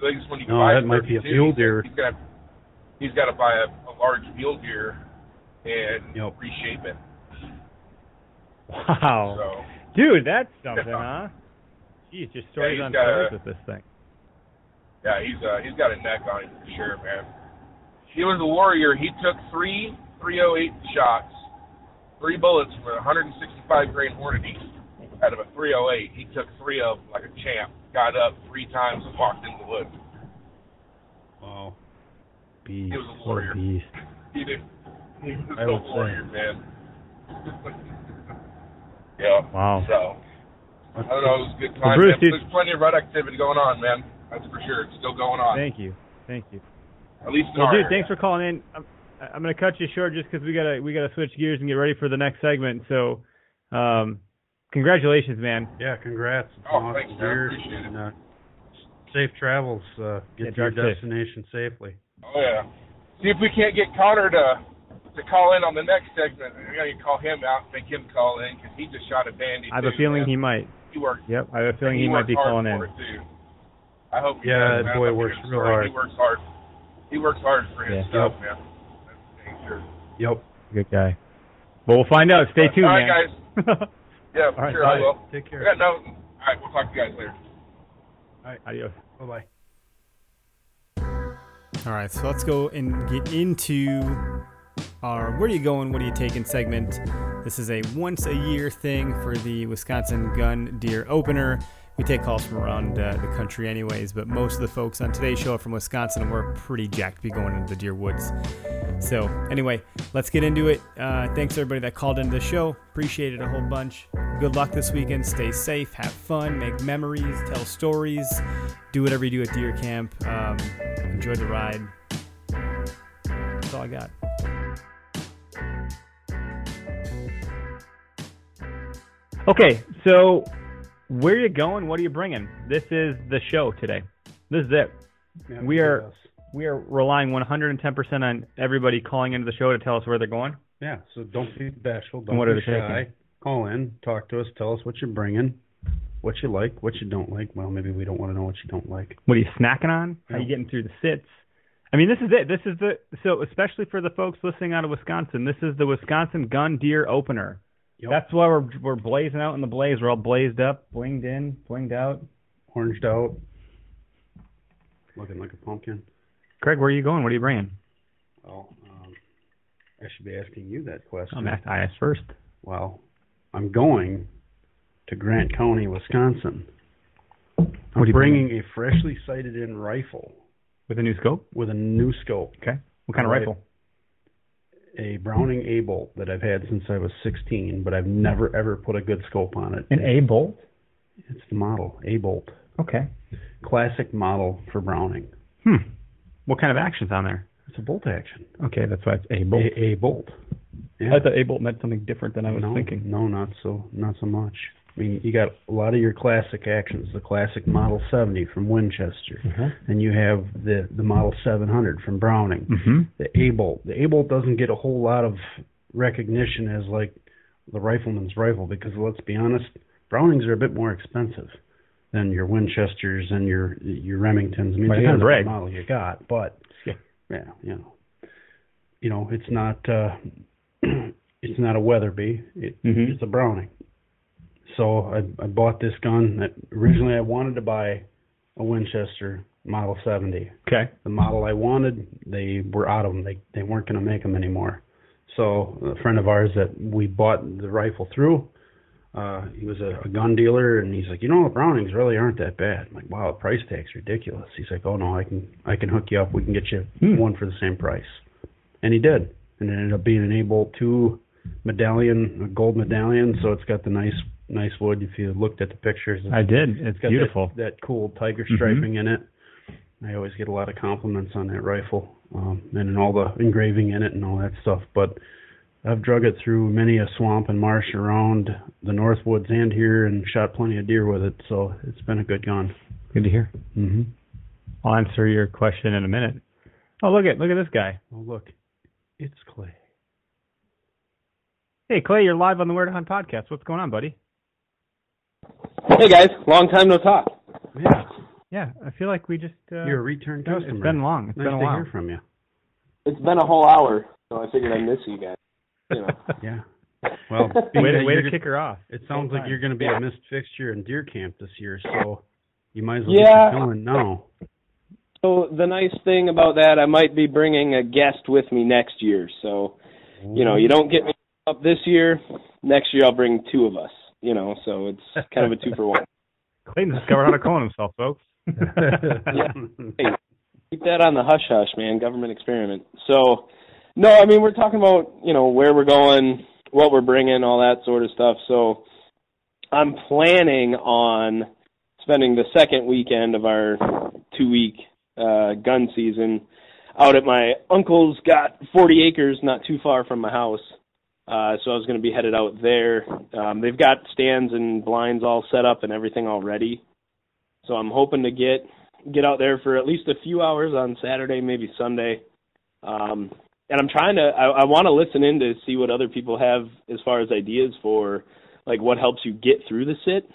So I guess when you No, buy that might be a 32, mule deer. He's got he's got to buy a, a large mule deer and Yep. reshape it. Wow. So Dude, that's something, Yeah. huh? Jeez, just stories he's on stories with this thing. Yeah, he's uh he's got a neck on him for sure, man. He was a warrior. He took three 308 shots, three bullets from a 165 grain Hornady out of a 308. He took three of them like a champ. Got up three times and walked into the woods. Wow. Beast. He was a warrior. beast. He did. He was I a would say. warrior, man. yeah. Wow. So I don't know. It was a good Well. Bruce, There's plenty of rut activity going on, man. That's for sure. It's still going on. Thank you. Thank you. At least Well, dude, area. thanks for calling in. I'm gonna cut you short just because we gotta we gotta switch gears and get ready for the next segment. So, um, congratulations, man. Yeah, congrats. It's Oh, awesome thanks, man. Appreciate and, uh, safe travels. Uh, Yeah, get to your drive safe. destination safely. Oh yeah. See if we can't get Connor to to call in on the next segment. I gotta call him out, make him call in because he just shot a dandy. I have a feeling man. he might. he works. Yep, I have a feeling he, might be hard calling in. I hope. He Yeah, does, that man. boy I'd love to works hear real hard. He works hard. He works hard for his Yeah. stuff, man. That's dang sure. Yep. Good guy. Well, we'll find out. Stay tuned, All right, man. guys. Yeah, All right, sure I will. Take care. Yeah, no. All right, we'll talk to you guys later. All right, Adios. Bye bye. All right, so let's go and get into our Where Are You Going? What Are You Taking segment. This is a once a year thing for the Wisconsin Gun Deer Opener. We take calls from around uh, the country, anyways, but most of the folks on today's show are from Wisconsin, and we're pretty jacked to be going into the Deer Woods. So, anyway, let's get into it. Uh, thanks everybody that called into the show. Appreciate it a whole bunch. Good luck this weekend. Stay safe, have fun, make memories, tell stories, do whatever you do at deer camp. Um, enjoy the ride. That's all I got. Okay, so where are you going? What are you bringing? This is the show today. This is it. Yeah, We are- yes. We are relying 110% on everybody calling into the show to tell us where they're going. Yeah, so don't be bashful. Don't what be shy. taking? Call in, talk to us, tell us what you're bringing, what you like, what you don't like. Well, maybe we don't want to know what you don't like. What are you snacking on? How Yeah. you getting through the sits? I mean, this is it. This is the so especially for the folks listening out of Wisconsin. This is the Wisconsin Gun Deer Opener. Yep. That's why we're we're blazing out in the blaze. We're all blazed up, blinged in, blinged out. Oranged out, looking like a pumpkin. Craig, where are you going? What are you bringing? Well, um, I should be asking you that question. I'm asked, I asked first. Well, I'm going to Grant County, Wisconsin. What I'm are you bringing a freshly sighted in rifle With a new scope. with a new scope, Okay. What kind of Right. rifle? A Browning A bolt that I've had since I was 16, but I've never ever put a good scope on it. An A bolt. It's the model A bolt, Okay. classic model for Browning. Hmm. What kind of action's on there? It's a bolt action. Okay, that's why it's A bolt. A, a bolt. I thought A bolt meant something different than I was no, thinking. No, not so, not so much. I mean, you got a lot of your classic actions. The classic Model 70 from Winchester, Uh-huh. and you have the the Model 700 from Browning. Mm-hmm. The A bolt. The A bolt doesn't get a whole lot of recognition as like the rifleman's rifle because let's be honest, Brownings are a bit more expensive than your Winchesters and your your Remingtons. I mean, Well, it you depends on the model you got, but Yeah. yeah, you know, you know, it's not uh, it's not a Weatherby. It, Mhm. It's a Browning. So I I bought this gun. That originally I wanted to buy a Winchester Model 70 Okay. the model I wanted, they were out of them. They they weren't going to make them anymore. So a friend of ours that we bought the rifle through, uh, he was a, a gun dealer, and he's like, you know, the Brownings really aren't that bad. I'm like, wow, the price tag's ridiculous. He's like, oh no, I can I can hook you up. We can get you Hmm. one for the same price, and he did, and it ended up being an A bolt two medallion, a gold medallion. So it's got the nice nice wood. If you looked at the pictures, I did. It's got beautiful. That, that cool tiger striping in it. I always get a lot of compliments on that rifle, um, and all the engraving in it and all that stuff. But I've drug it through many a swamp and marsh around the Northwoods and here, and shot plenty of deer with it. So it's been a good gun. Good to hear. Mm-hmm. I'll answer your question in a minute. Oh, look at look at this guy. Oh look, it's Clay. Hey, Clay, you're live on the Where to Hunt podcast. What's going on, buddy? Hey guys, long time no talk. Yeah, Yeah, I feel like we just. Uh, you're a return customer. It's been long. It's nice been a to while. hear from you. It's been a whole hour, so I figured I'd miss you guys. You know. Yeah. Well, way to, way to kick her off. It sounds like time. you're going to be Yeah. a missed fixture in deer camp this year, so you might as well Yeah. get your filling now. So the nice thing about that, I might be bringing a guest with me next year. So you know, you don't get me up this year. Next year, I'll bring two of us. You know, so it's kind of a two for one. Clayton discovered how to clone himself, folks. Hey, keep that on the hush hush, man. Government experiment. So, no, I mean we're talking about you know where we're going, what we're bringing, all that sort of stuff. So, I'm planning on spending the second weekend of our two week uh, gun season out at my uncle's got 40 acres not too far from my house. Uh, so I was going to be headed out there. Um, they've got stands and blinds all set up and everything already. So I'm hoping to get get out there for at least a few hours on Saturday, maybe Sunday. Um, and I'm trying to I, I want to listen in to see what other people have as far as ideas for like what helps you get through the sit.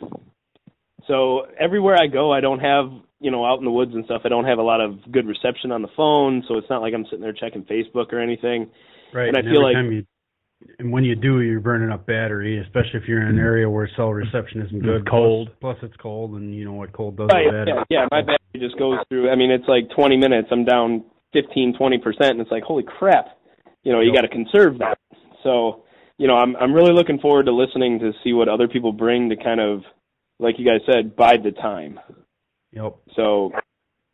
So everywhere I go, I don't have you know out in the woods and stuff. I don't have a lot of good reception on the phone, so it's not like I'm sitting there checking Facebook or anything. Right. And I and feel every like time you, and when you do, you're burning up battery, especially if you're in an mm-hmm. area where cell reception isn't mm-hmm. good. It's cold. Plus, plus it's cold, and you know what cold does Right, to battery. yeah, yeah, my battery just goes through. I mean, it's like 20 minutes. I'm down 15, 20 percent, and it's like, holy crap! You know, you got to conserve that. So, you know, I'm I'm really looking forward to listening to see what other people bring to kind of, like you guys said, bide the time. Yep. So,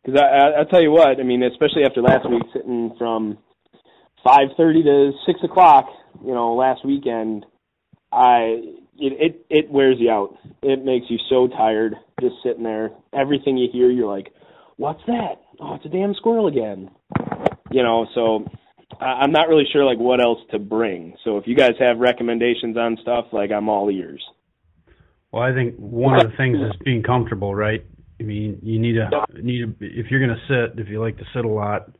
because I, I I tell you what, I mean, especially after last week, sitting from 5:30 to six o'clock, you know, last weekend, I it, it it wears you out. It makes you so tired just sitting there. Everything you hear, you're like, "What's that? Oh, it's a damn squirrel again." You know, so I- I'm not really sure like what else to bring. So if you guys have recommendations on stuff, like I'm all ears. Well, I think one of the things is being comfortable, right? I mean, you need a need a if you're going to sit, if you like to sit a lot,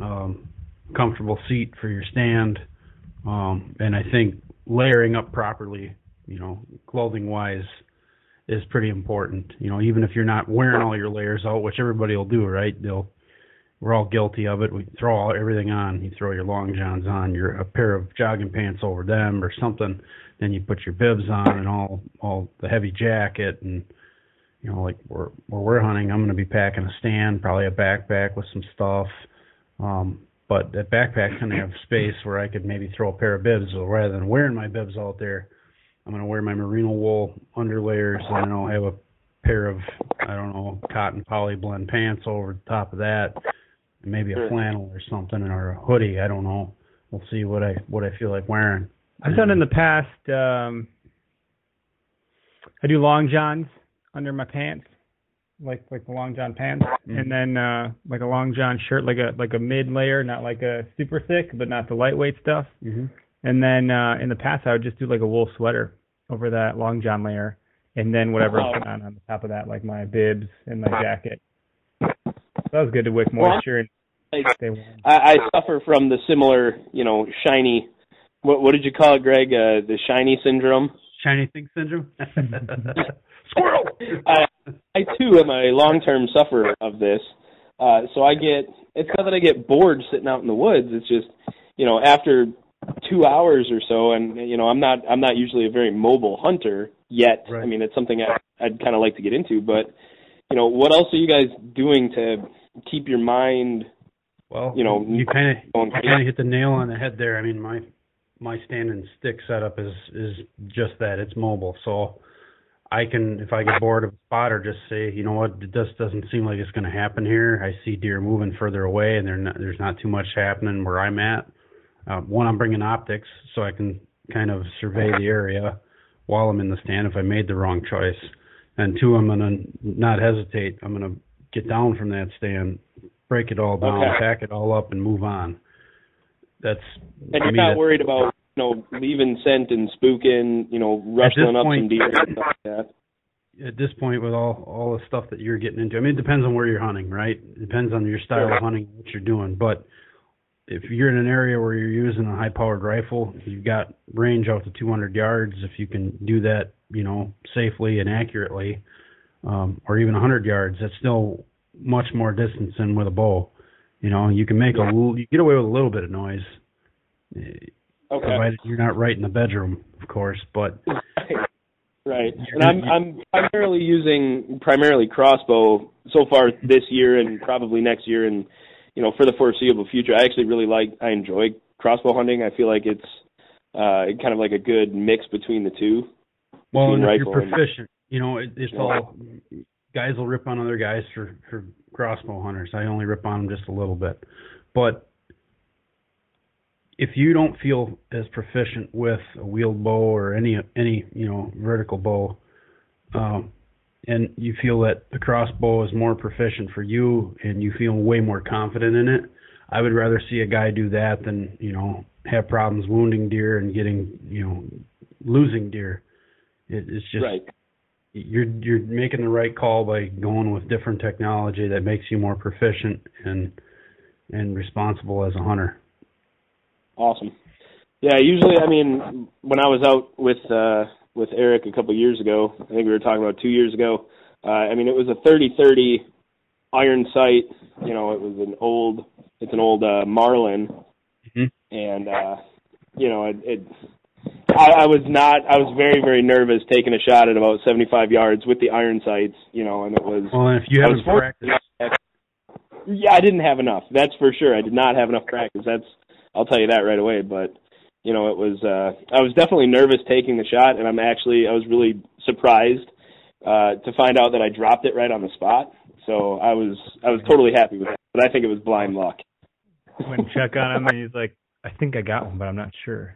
um, comfortable seat for your stand, um, and I think layering up properly, you know, clothing wise, is pretty important. You know, even if you're not wearing all your layers out, which everybody will do, right? They'll we're all guilty of it. We throw all, everything on. You throw your long johns on, your a pair of jogging pants over them or something. Then you put your bibs on and all all the heavy jacket and you know like where where we're hunting, I'm going to be packing a stand, probably a backpack with some stuff. Um, but that backpack can have space where I could maybe throw a pair of bibs. So rather than wearing my bibs out there, I'm going to wear my merino wool underlayers and then I'll have a pair of I don't know cotton poly blend pants over the top of that and maybe a flannel or something or a hoodie. I don't know. We'll see what I what I feel like wearing. I've done in the past. Um, I do long johns under my pants, like like the long john pants, Mhm. and then uh, like a long john shirt, like a like a mid layer, not like a super thick, but not the lightweight stuff. Mm-hmm. And then uh, in the past, I would just do like a wool sweater over that long john layer, and then whatever Oh. I put on on the top of that, like my bibs and my jacket. So that was good to wick Well, moisture and I, stay warm. I suffer from the similar, you know, shiny. What what did you call it, Greg? Uh, the shiny syndrome. Shiny thing syndrome. Squirrel. I I too am a long term sufferer of this. Uh so I get it's not that I get bored sitting out in the woods, it's just you know, after two hours or so and you know, I'm not I'm not usually a very mobile hunter yet. Right. I mean it's something I I'd kinda like to get into, but you know, what else are you guys doing to keep your mind Well, You know, you kind of kind of hit the nail on the head there. I mean, my my stand and stick setup is is just that. It's mobile, so I can if I get bored of a spot or just say, you know what, just doesn't seem like it's going to happen here. I see deer moving further away, and not, there's not too much happening where I'm at. Uh, one, I'm bringing optics so I can kind of survey the area while I'm in the stand if I made the wrong choice. And two, I'm gonna not hesitate. I'm gonna get down from that stand, break it all down, Okay. pack it all up, and move on. That's and you're not worried about, you know, leaving scent and spooking, you know, rustling up some deer and stuff like that. at this point with all all the stuff that you're getting into. I mean, it depends on where you're hunting, right? It depends on your style Sure. of hunting, what you're doing. But if you're in an area where you're using a high-powered rifle, you've got range out to 200 yards. If you can do that, you know, safely and accurately, um, or even 100 yards, that's still much more distance than with a bow. You know, you can make a you get away with a little bit of noise, eh, Okay. provided you're not right in the bedroom, of course. But Right. And I'm I'm primarily using primarily crossbow so far this year and probably next year and you know for the foreseeable future. I actually really like I enjoy crossbow hunting. I feel like it's uh kind of like a good mix between the two. Well, and if you're rifle and- proficient, you know, it, it's all guys will rip on other guys for for crossbow hunters. I only rip on them just a little bit, but if you don't feel as proficient with a wheeled bow or any any you know vertical bow, um, and you feel that the crossbow is more proficient for you and you feel way more confident in it, I would rather see a guy do that than you know have problems wounding deer and getting you know losing deer. It, it's just right. you're you're making the right call by going with different technology that makes you more proficient and and responsible as a hunter. Awesome. Yeah, usually, I mean, when I was out with uh, with Eric a couple years ago, I think we were talking about two years ago. Uh, I mean, it was a 30-30 iron sight. You know, it was an old, it's an old uh, Marlin, Mhm. and uh, you know, it. it I, I was not. I was very, very nervous taking a shot at about 75 yards with the iron sights. You know, and it was. Well, and if you haven't practiced, Yeah, I didn't have enough. That's for sure. I did not have enough practice. That's I'll tell you that right away. But you know, it was uh I was definitely nervous taking the shot and I'm actually I was really surprised uh to find out that I dropped it right on the spot. So I was I was totally happy with that. But I think it was blind luck. Went check on him, and he's like, "I think I got one, but I'm not sure."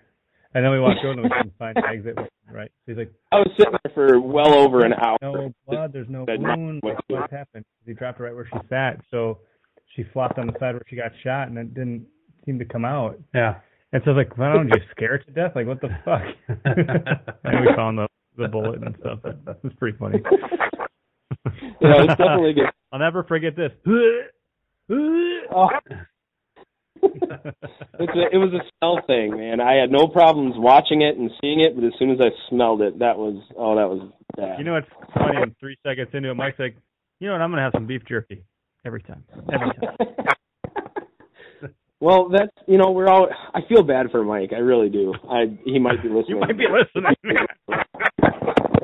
And then we walked over and we couldn't find the exit. Right? So he's like, I was sitting there for well over an hour. "No blood. There's no wound. what- What happened?" He dropped it right where she sat. So she flopped on the side where she got shot, and it didn't seem to come out. yeah. And so I was like, "Why don't you scare it to death? Like, what the fuck?" and we found the the bullet and stuff. It was pretty funny. Yeah, it's definitely good. I'll never forget this. Oh, it's a, it was a smell thing, man. I had no problems watching it and seeing it, but as soon as I smelled it, that was oh, that was bad. You know what's funny? And three seconds into it, Mike's like, "You know what? I'm gonna have some beef jerky every time. Every time." Well, that's you know we're all. I feel bad for Mike. I really do. I he might be listening. You might be listening.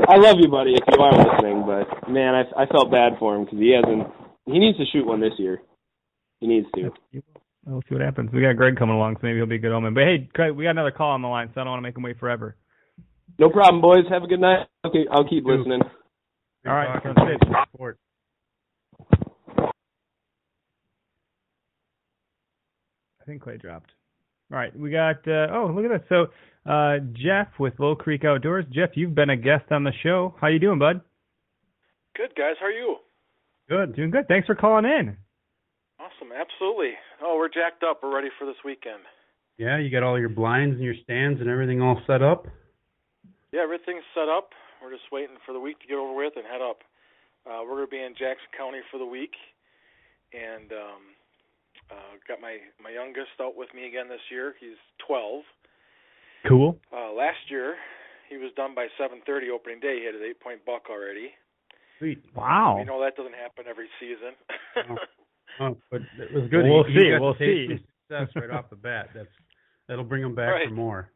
I love you, buddy, if you are listening. But man, I I felt bad for him because he hasn't. He needs to shoot one this year. He needs to. We'll see what happens. We got Greg coming along, so maybe he'll be a good omen. But hey, Craig, we got another call on the line, so I don't want to make him wait forever. No problem, boys. Have a good night. Okay, I'll keep listening. All right, talking. sounds good. Sport. I think Clay dropped. All right, we got. Uh, oh, look at that. So, uh, Jeff with Low Creek Outdoors. Jeff, you've been a guest on the show. How you doing, bud? Good guys, how are you? Good, doing good. Thanks for calling in. Awesome, absolutely. Oh, we're jacked up. We're ready for this weekend. Yeah, you got all your blinds and your stands and everything all set up. Yeah, everything's set up. We're just waiting for the week to get over with and head up. Uh, we're going to be in Jackson County for the week, and um, uh, got my my youngest out with me again this year. He's 12. Cool. Uh, last year, he was done by 7:30 opening day. He had his eight-point buck already. Sweet. Wow. You know that doesn't happen every season. Oh, but it was good. We'll He- he see, got to we'll see. some Success right off the bat. That's that'll bring him back Right. for more.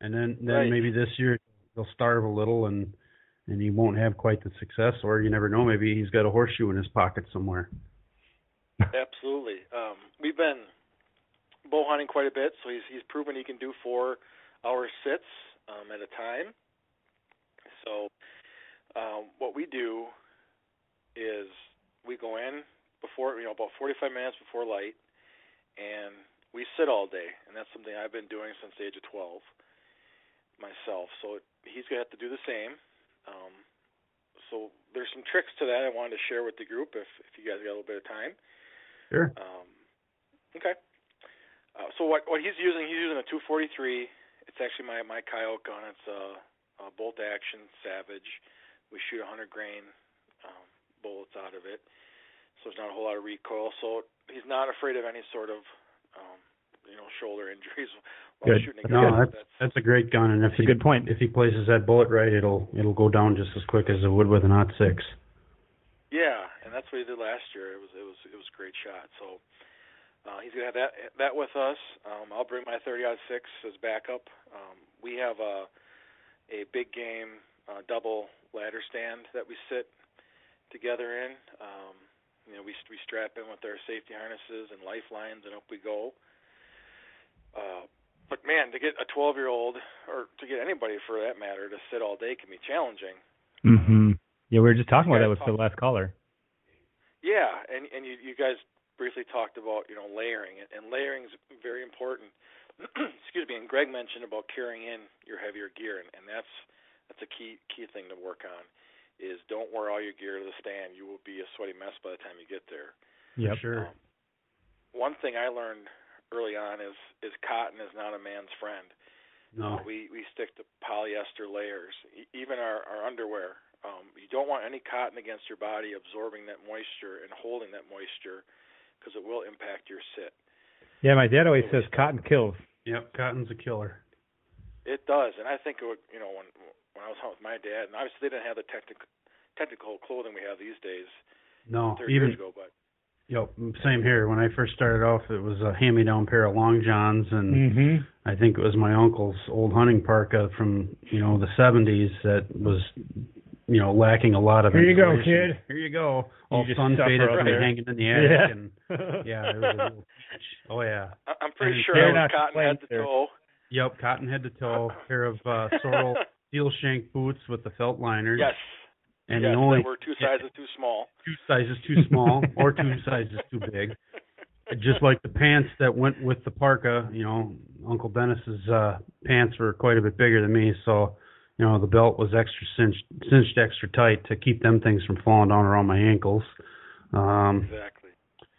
And then then Right. maybe this year they'll starve a little and and he won't have quite the success. Or you never know. Maybe he's got a horseshoe in his pocket somewhere. Absolutely. Um, we've been bow hunting quite a bit, so he's he's proven he can do four hour sits um, at a time. So um, what we do is we go in before you know about 45 minutes before light, and we sit all day, and that's something I've been doing since the age of 12 myself. So he's gonna have to do the same. Um, so there's some tricks to that I wanted to share with the group if if you guys got a little bit of time. Sure. Um, okay. Uh, so what what he's using? He's using a 243. It's actually my my coyote gun. It's a, a bolt action Savage. We shoot 100 grain um, bullets out of it, so there's not a whole lot of recoil. So he's not afraid of any sort of um, you know shoulder injuries while Good. shooting a No, gun. that's that's a great gun. And if That's a good point. if he places that bullet right, it'll it'll go down just as quick as it would with an aught six. Yeah, and that's what he did last year. It was it was it was a great shot. So uh, he's gonna have that that with us. Um, I'll bring my 30 six as backup. Um, we have a a big game uh, double ladder stand that we sit together in. Um, you know, we we strap in with our safety harnesses and lifelines, and up we go. Uh, but man, to get a 12 year old, or to get anybody for that matter, to sit all day can be challenging. Mm-hmm. Yeah, we were just talking about that with the last caller. Yeah, and and you you guys briefly talked about you know layering it, and layering is very important. Excuse me. And Greg mentioned about carrying in your heavier gear, and, and that's that's a key key thing to work on. Is don't wear all your gear to the stand. You will be a sweaty mess by the time you get there. Yep. Sure. Um, one thing I learned early on is is cotton is not a man's friend. No. Uh, we we stick to polyester layers. E- even our our underwear. Um, you don't want any cotton against your body absorbing that moisture and holding that moisture because it will impact your sit. Yeah, my dad always says cotton kills. Yep, cotton's a killer. It does, and I think it would. You know, when when I was home with my dad, and obviously they didn't have the technical technical clothing we have these days. No, 30 even years ago, but yep, same here. When I first started off, it was a hand-me-down pair of long johns, and Mm-hmm. I think it was my uncle's old hunting parka from you know the '70s that was you know lacking a lot of. Here you go, kid. Here you go. All just sun faded up from there. hanging in the attic, Yeah. and yeah, it was a real. Oh yeah. I- I'm pretty And sure they're was cotton head to toe. Yep, cotton head to toe, pair of uh, Sorel steel shank boots with the felt liners. Yes. and yes, the only they were two sizes too small. two sizes too small or two sizes too big. Just like the pants that went with the parka, you know, Uncle Dennis's uh pants were quite a bit bigger than me, so you know the belt was extra cinched, cinched extra tight to keep them things from falling down around my ankles. Um, Exactly.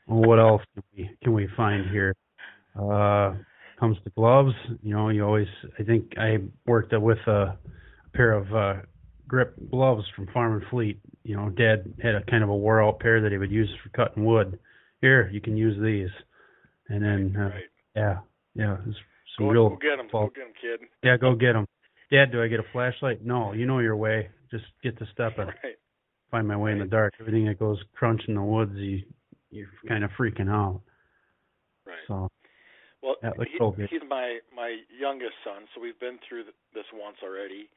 what else can we can we find here? Uh, comes to gloves, you know, you always. I think I worked with a, pair of uh, grip gloves from Farm and Fleet. You know, Dad had a kind of a wore out pair that he would use for cutting wood. Here, you can use these, and then uh, right. yeah, yeah, it's some Go, real. go get 'em. Go get them, kid. Yeah, go get them. Dad, do I get a flashlight? No, you know your way. Just get to stepping. Right. Find my way in the dark. Everything that goes crunch in the woods, you you're kind of freaking out. Right. So Well, he, kid. he's my my youngest son, so we've been through th- this once already.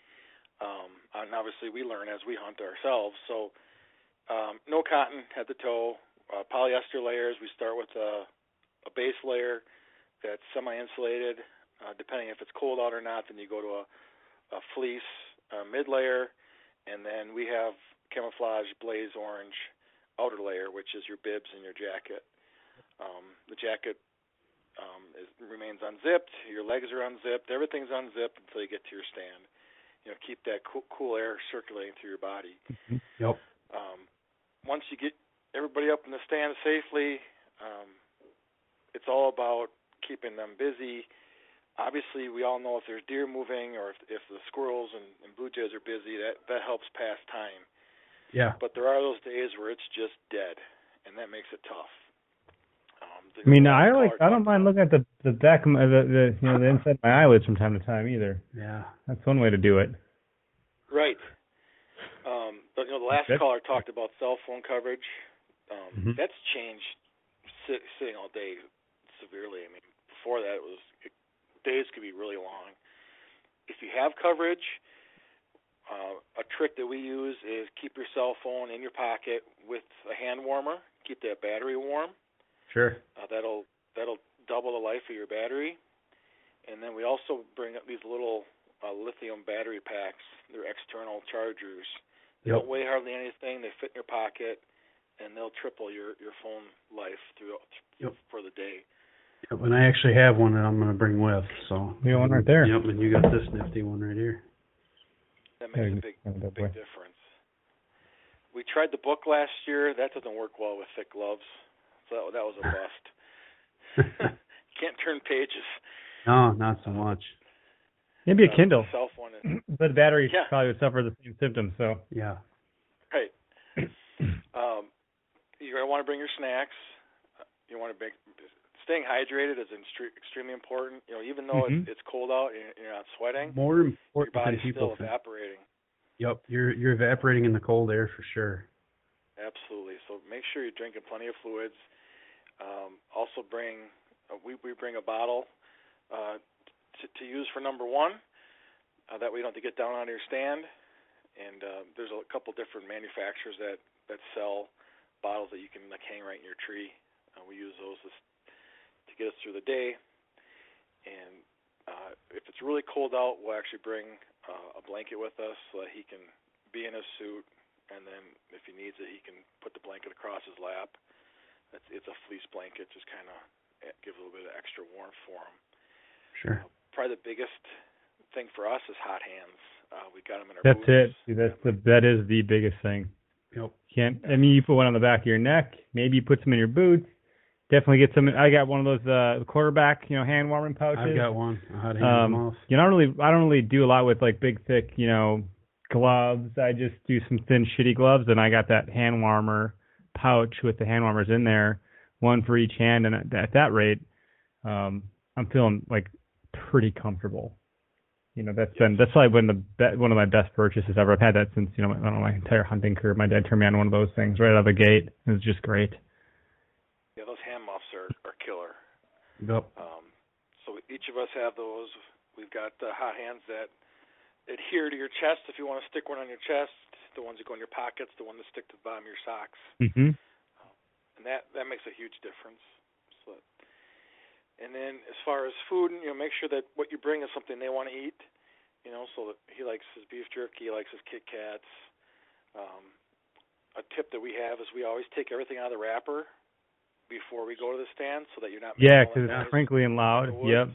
Um, and obviously, we learn as we hunt ourselves. So, um, no cotton head to toe, uh, polyester layers. We start with a, a base layer that's semi-insulated. Uh, depending if it's cold out or not, then you go to a, a fleece uh, mid layer, and then we have camouflage blaze orange outer layer, which is your bibs and your jacket. Um, the jacket um, is, remains unzipped. Your legs are unzipped. Everything's unzipped until you get to your stand. You know, keep that cool, cool air circulating through your body. Yep. Um, once you get everybody up in the stand safely, um, it's all about keeping them busy. Obviously, we all know if there's deer moving or if, if the squirrels and, and blue jays are busy, that that helps pass time. Yeah. But there are those days where it's just dead, and that makes it tough. Um, I mean, I like I don't mind looking at the the back of my the, the you know the inside of my eyelids from time to time either. Yeah. That's one way to do it. Right. Um, but you know, the last That's- caller talked about cell phone coverage. Um, Mhm. That's changed sit, sitting all day severely. I mean, before that, it was it, days could be really long. If you have coverage, uh, a trick that we use is keep your cell phone in your pocket with a hand warmer. Keep that battery warm. Sure. Uh, that'll that'll double the life of your battery. And then we also bring up these little uh, lithium battery packs. They're external chargers. They Yep. don't weigh hardly anything. They fit in your pocket, and they'll triple your your phone life through Yep. for the day. Yep, and I actually have one that I'm going to bring with. So You got one right there. Yep, and you got this nifty one right here. That makes you a big can stand it that big way. difference. We tried the book last year. That doesn't work well with thick gloves. So that, that was a bust. Can't turn pages. no, not so much. Maybe a Uh, Kindle, the Cell phone is but the battery Yeah. probably would suffer the same symptoms. So Yeah. Right. Um, you're gonna want to bring your snacks. Uh, You want to bring staying hydrated is extremely important. You know, even though Mhm. it's, it's cold out and you're not sweating, More your important than body's people still evaporating. Yep, you're you're evaporating in the cold air for sure. Absolutely. So make sure you're drinking plenty of fluids. Um, also bring uh, we we bring a bottle uh, to, to use for number one. Uh, that way you don't have to get down on your stand. And uh, there's a couple different manufacturers that that sell bottles that you can like hang right in your tree. Uh, we use those to, to get us through the day. And uh, if it's really cold out, we'll actually bring uh, a blanket with us so that he can be in his suit and then if he needs it, he can put the blanket across his lap. It's, it's a fleece blanket, just kind of gives a little bit of extra warmth for him. Sure. Probably the biggest thing for us is hot hands. Uh, we got them in our that's boots. it. See, that's the that is the biggest thing. Yep. Can't I mean you put one on the back of your neck, maybe you put some in your boots, definitely get some. I got one of those uh quarterback, you know, hand warming pouches. I've got one. I had hand um, off. you know, I don't really, I don't really do a lot with like big, thick, you know, gloves. I just do some thin, shitty gloves, and I got that hand warmer pouch with the hand warmers in there, one for each hand, and at, at that rate, um, I'm feeling like pretty comfortable. You know, that's been that's probably been the be- one of my best purchases ever. I've had that since you know, I don't know, my entire hunting career. My dad turned me on one of those things right out of the gate. It was just great. Yeah, those hand muffs are, are killer. Yep. Um, so each of us have those. We've got uh, hot hands that adhere to your chest if you want to stick one on your chest. The ones that go in your pockets, the one that stick to the bottom of your socks, Mm-hmm. and that that makes a huge difference. So, and then as far as food, you know, make sure that what you bring is something they want to eat. You know, so that he likes his beef jerky, he likes his Kit Kats. Um, a tip that we have is we always take everything out of the wrapper before we go to the stand, so that you're not Yeah, because it's crinkly and loud. Yep.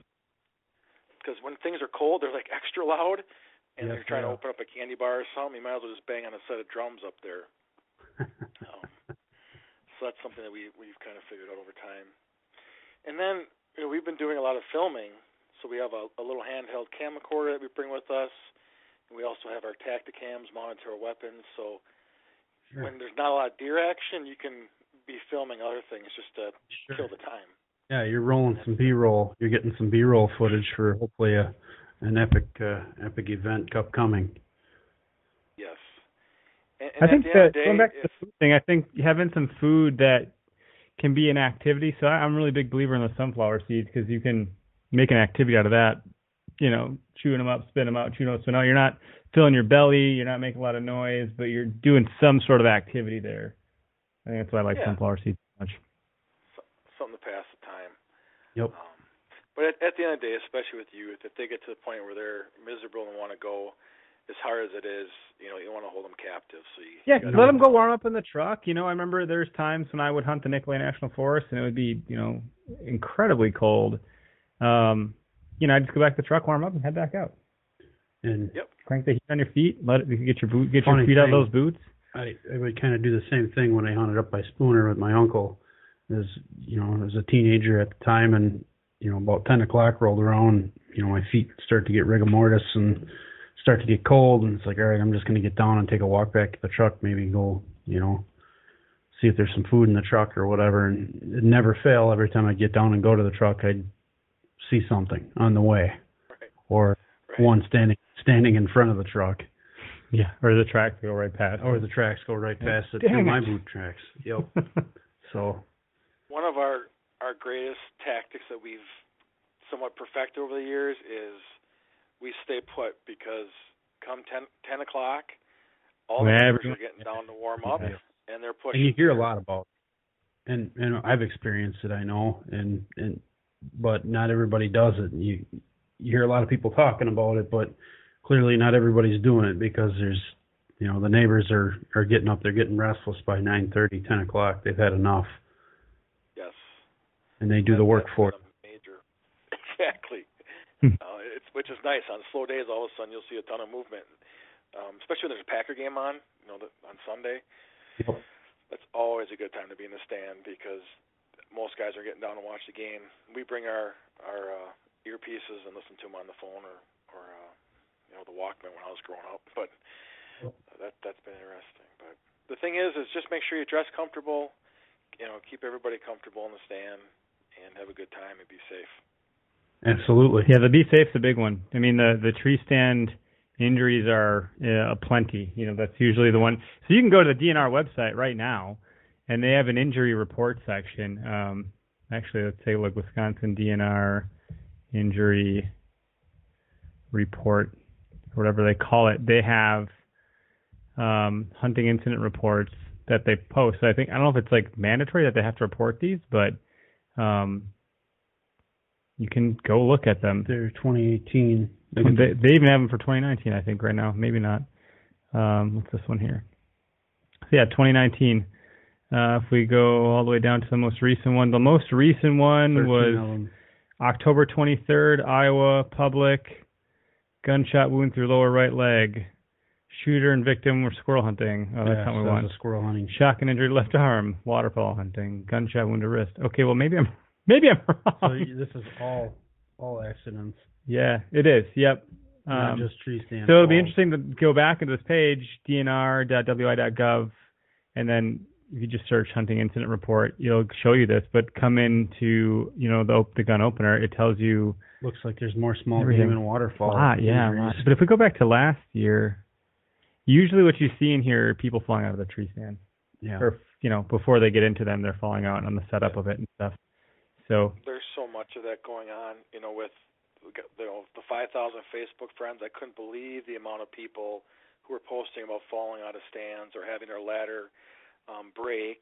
because when things are cold, they're like extra loud, and Yes, you're trying they to open up a candy bar or something. You might as well just bang on a set of drums up there. um, so that's something that we we've kind of figured out over time. And then you know, we've been doing a lot of filming, so we have a, a little handheld camcorder that we bring with us. And we also have our Tactacams mounted to our weapons. So Sure. when there's not a lot of deer action, you can be filming other things just to Sure. kill the time. Yeah, you're rolling some B-roll. You're getting some B-roll footage for hopefully a an epic uh, epic event upcoming. Yes. And, and I think that day, going back to the food thing, I think having some food that can be an activity. So I, I'm a really big believer in the sunflower seeds because you can make an activity out of that. You know, chewing them up, spit them out, chewing them up, spit 'em out. You're not filling your belly, you're not making a lot of noise, but you're doing some sort of activity there. I think that's why I like Yeah. sunflower seeds so much. so- something to pass the time. Yep. Um, but at, at the end of the day, especially with youth, if they get to the point where they're miserable and want to go, as hard as it is, you know, you want to hold them captive. So you, Yeah, you let them go warm up in the truck. You know, I remember there's times when I would hunt the Nicolet National Forest and it would be, you know, incredibly cold. Um, you know, I'd just go back to the truck, warm up, and head back out. And Yep. Crank the heat on your feet. Let it you get your boot, get Funny your feet out of those boots. I I would kind of do the same thing when I hunted up by Spooner with my uncle. As you know, as a teenager at the time, and you know, about ten o'clock rolled around. You know, my feet start to get rigor mortis and start to get cold, and it's like, all right, I'm just gonna get down and take a walk back to the truck, maybe go, you know, see if there's some food in the truck or whatever. And it never fail. Every time I get down and go to the truck, I'd see something on the way, Right. or Right. one standing standing in front of the truck. Yeah, or the tracks go right past. Or the tracks go right Yeah. past it Damn through my boot tracks. Yep. So One of our our greatest tactics that we've somewhat perfected over the years is we stay put because come 10, 10 o'clock, all the Yeah, members are getting down to warm up, Yeah. and they're pushing. and you hear a lot about it. and and I've experienced it, I know, and and but not everybody does it. You you hear a lot of people talking about it, but clearly not everybody's doing it because there's you know the neighbors are are getting up, they're getting restless by nine thirty, ten o'clock. They've had enough, Yes. and they do the work for been a Major. Exactly. Hmm. uh, it's which is nice. On slow days, all of a sudden you'll see a ton of movement, um, especially when there's a Packer game on. You know, the, on Sunday. Yep. That's always a good time to be in the stand because most guys are getting down to watch the game. We bring our our uh, earpieces and listen to them on the phone or or uh, you know the Walkman when I was growing up. But that that's been interesting. But the thing is, is just make sure you dress comfortable. You know, keep everybody comfortable in the stand and have a good time and be safe. Absolutely. Yeah, the be safe's a big one. I mean, the the tree stand injuries are uh, plenty. You know, that's usually the one. So you can go to the DNR website right now, and they have an injury report section. Um, actually, let's take a look. Wisconsin DNR injury report, or whatever they call it. They have um, hunting incident reports that they post. I think I don't know if it's like mandatory that they have to report these, but um, you can go look at them. They're 2018. They, they even have them for 2019, I think, right now. Maybe not. Um, what's this one here? So yeah, 2019. Uh, if we go all the way down to the most recent one, the most recent one was. October 23rd, Iowa public gunshot wound through lower right leg. Shooter and victim were squirrel hunting. Oh, that's yeah, not what we so want. squirrel hunting. Shock and injury left arm, waterfowl hunting, gunshot wound to wrist. Okay, well maybe I'm maybe I'm wrong. you- this is all all accidents, yeah, it is. Yep. not Um, just tree stand. so it'll be interesting to go back into this page, dnr.wi.gov, and then if you just search hunting incident report, it'll show you this. But come into you know the the gun opener, it tells you Looks like there's more small Everything. game and waterfowl. a lot, yeah. lot. But if we go back to last year, usually what you see in here are people falling out of the tree stand. Yeah. or you know before they get into them they're falling out on the setup of it and stuff so There's so much of that going on, you know, with you know, the 5,000 Facebook friends. I couldn't believe the amount of people who were posting about falling out of stands or having their ladder um, break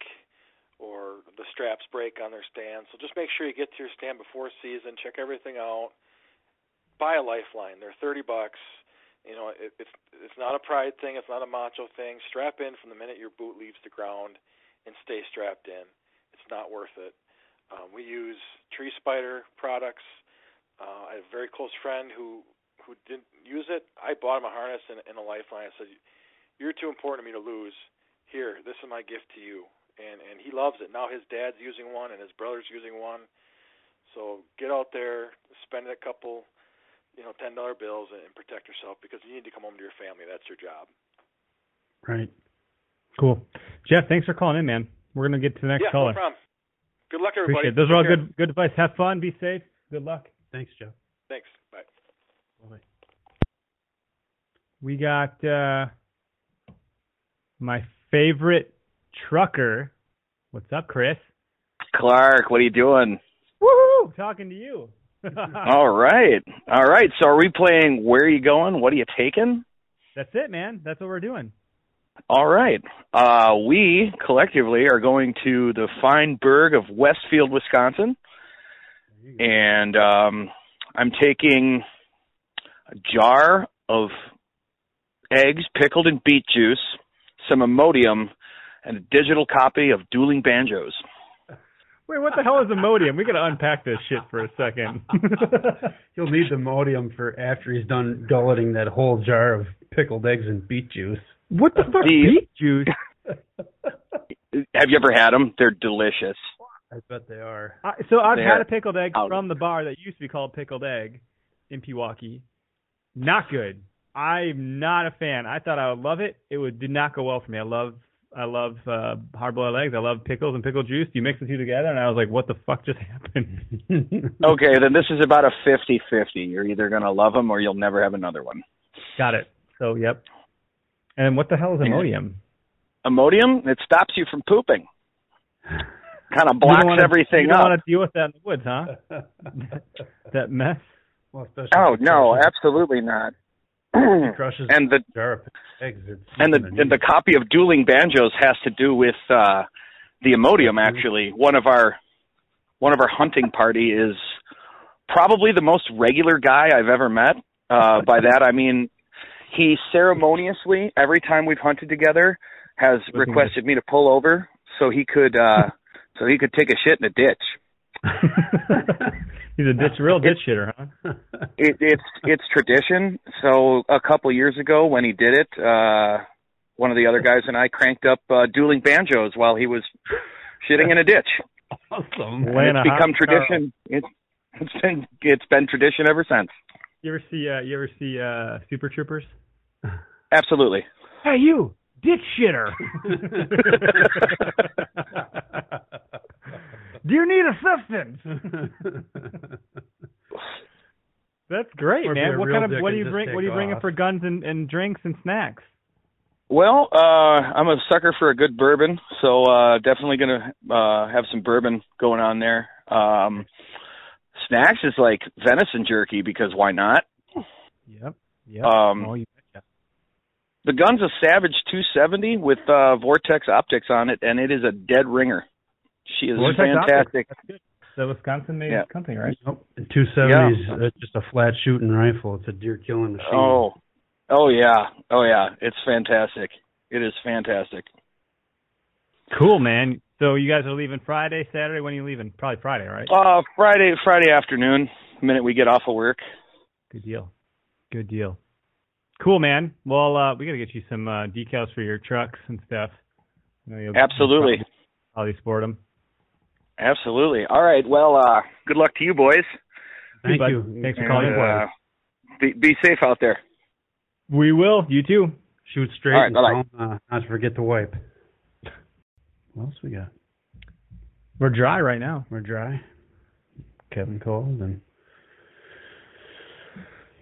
or the straps break on their stand. So just make sure you get to your stand before season. Check everything out. Buy a lifeline. They're 30 bucks. You know, it, it's it's not a pride thing. It's not a macho thing. Strap in from the minute your boot leaves the ground, and stay strapped in. It's not worth it. Um, we use Tree Spider products. Uh, I have a very close friend who who didn't use it. I bought him a harness and, and a lifeline. I said, "You're too important to me to lose. Here, this is my gift to you." And and he loves it. Now his dad's using one and his brother's using one. So get out there, spend a couple, you know, ten dollar bills and protect yourself because you need to come home to your family. That's your job. Right. cool jeff thanks for calling in man we're going to get to the next yeah, caller no problem. Good luck, everybody. appreciate it those are all care. good good advice have fun be safe good luck Thanks, Jeff. Thanks. Bye. we got uh my favorite trucker what's up chris Clark, what are you doing? Woo! talking to you All right. All right. So are we playing Where Are You Going? What Are You Taking? that's it man that's what we're doing All right. Uh, we collectively are going to the fine burg of Westfield, Wisconsin. And um, I'm taking a jar of eggs pickled in beet juice, some Imodium, and a digital copy of Dueling Banjos. wait what the hell is Imodium? we got to unpack this shit for a second He'll need the Modium for after he's done gulleting that whole jar of pickled eggs and beet juice. what the fuck The- beet juice Have you ever had them? They're delicious. I bet they are. I, so I've They're had a pickled egg out. from the bar that used to be called Pickled Egg in Pewaukee. Not good. I'm not a fan. I thought I would love it. It would did not go well for me. I love I love uh, hard boiled eggs. I love pickles and pickle juice. You mix the two together, and I was like, "What the fuck just happened?" Okay, then this is about a 50-50. You're either going to love them or you'll never have another one. Got it. So yep. And what the hell is Imodium? Imodium, it stops you from pooping. Kind of You blocks wanna- everything You don't up. want to deal with that in the woods, huh? that mess. well, Oh no, absolutely not. He crushes and the jar of pickled eggs. It's and the and the copy of Dueling Banjos has to do with uh the Imodium actually. One of our one of our hunting party is probably the most regular guy I've ever met. Uh by that I mean he ceremoniously every time we've hunted together has requested me to pull over so he could uh so he could take a shit in a ditch. He's a ditch, real ditch shitter, huh? it, it's it's tradition. So a couple years ago, when he did it, uh, one of the other guys and I cranked up uh, dueling banjos while he was shitting in a ditch. awesome. And it's become tradition. It's it's been it's been tradition ever since. You ever see uh, you ever see uh, Super Troopers? Absolutely. Hey, you ditch shitter. Do you need assistance? That's great, Or man. What kind of what do you bring? What do you bring for guns and, and drinks and snacks? Well, uh, I'm a sucker for a good bourbon, so uh, definitely gonna uh, have some bourbon going on there. Um, snacks is like venison jerky because why not? Yep. Yep. Um, oh, you betcha. The gun's a Savage 270 with uh, Vortex optics on it, and it is a dead ringer. She is Vortex fantastic. That's good. The Wisconsin made Yeah. company, right? Nope. Two seventies. It's just a flat shooting rifle. It's a deer killing machine. Oh, oh yeah, oh yeah, it's fantastic. It is fantastic. Cool, man. So you guys are leaving Friday, Saturday. When are you leaving? Probably Friday, right? Uh, Friday, Friday afternoon, the minute we get off of work. Good deal. Good deal. Cool, man. Well, uh, we got to get you some uh, decals for your trucks and stuff. I know you'll- Absolutely. you'll Probably, probably sport them. Absolutely. All right. Well, uh, good luck to you boys. Thank bud. you. Thanks for And, calling. uh, be be safe out there. We will. You too. Shoot straight All right, and bye-bye. tell 'em, uh, not to forget to wipe. What else we got? We're dry right now. We're dry. Kevin called and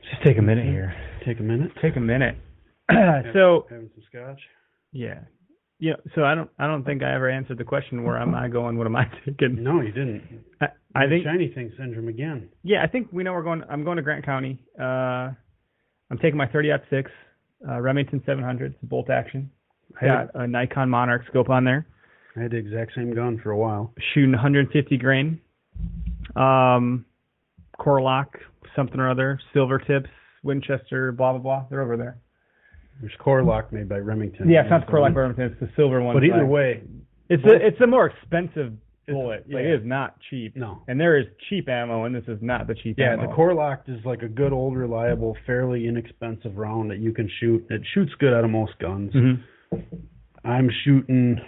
Just take a minute here. take a minute. Take a minute. so having some scotch. yeah, yeah. So I don't. I don't think I ever answered the question. Where am I going? What am I taking? No, you didn't. I, I think. shiny thing syndrome again. Yeah, I think we know we're going. I'm going to Grant County. Uh, I'm taking my 30 6 uh, Remington 700. It's a bolt action. I Got a Nikon Monarch scope on there. I had the exact same gun for a while. Shooting 150 grain. Um, Core-Lokt, something or other, silver tips, Winchester, blah blah blah. They're over there. There's Core-Lokt made by Remington. Yeah, it's not the Core-Lokt Remington. It's the silver one. But either by- way, it's both- a it's a more expensive bullet. Like, yeah. it is not cheap. no. And there is cheap ammo, and this is not the cheap Yeah, ammo. the Core-Lokt is like a good old reliable, fairly inexpensive round that you can shoot. It shoots good out of most guns. Mhm. I'm shooting.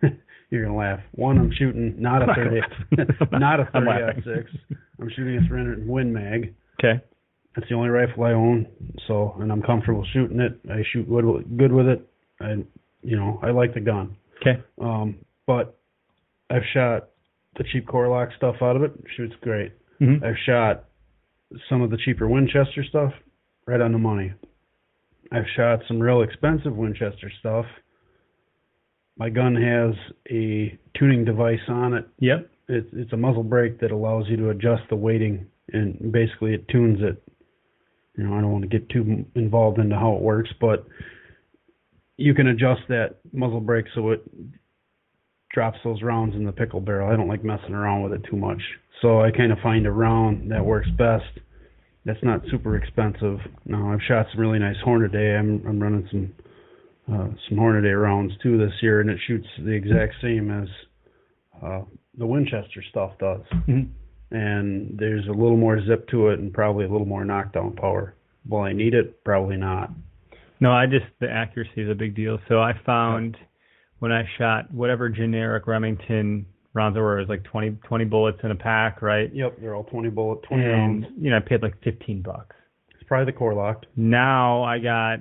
you're gonna laugh. One, I'm shooting not a thirty, not a thirty six. I'm shooting a 300 Win Mag. Okay. That's the only rifle I own. So, and I'm comfortable shooting it. I shoot good, with- good with it. I, you know, I like the gun. Okay. Um, but I've shot the cheap Core-Lokt stuff out of it. Shoots great. Mhm. I've shot some of the cheaper Winchester stuff right on the money. I've shot some real expensive Winchester stuff. My gun has a tuning device on it. Yep. It's it's a muzzle brake that allows you to adjust the weighting and basically it tunes it. You know, I don't want to get too involved into how it works, but you can adjust that muzzle brake so it drops those rounds in the pickle barrel. I don't like messing around with it too much. So I kind of find a round that works best. That's not super expensive. Now I've shot some really nice Hornady. I'm I'm running some uh, some Hornady rounds too this year, and it shoots the exact same as uh, the Winchester stuff does. Mhm. And there's a little more zip to it, and probably a little more knockdown power. Will I need it? Probably not. No, I just the accuracy is a big deal. So I found when I shot whatever generic Remington rounds there were, it was like 20, 20 bullets in a pack, right? Yep, they're all 20 bullet, 20 and rounds. you know, I paid like fifteen bucks. It's probably the Core-Lokt. Now I got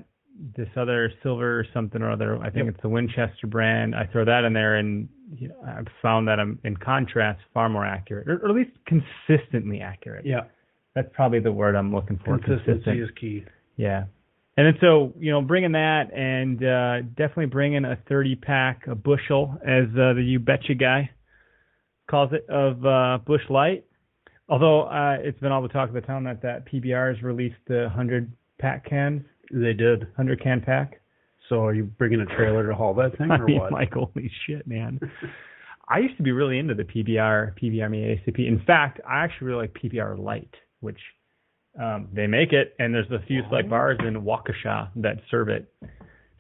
this other silver or something or other. I think Yep. it's the Winchester brand. I throw that in there, and you know, I've found that I'm in contrast far more accurate, or, or at least consistently accurate. Yeah, That's probably the word I'm looking for. consistency consistent. is key. Yeah. And then so, you know, bringing that and uh, definitely bringing a 30 pack, a bushel, as uh, the You Betcha guy calls it, of uh, Busch Light. Although uh, it's been all the talk of the town that that PBR has released the 100 pack cans, They did. 100 can pack. So are you bringing a trailer to haul that thing, I or mean, what? like, holy shit, man. I used to be really into the PBR, PBR, I ACP. In fact, I actually really like PBR Light, which um, they make it, and there's a few like bars in Waukesha that serve it.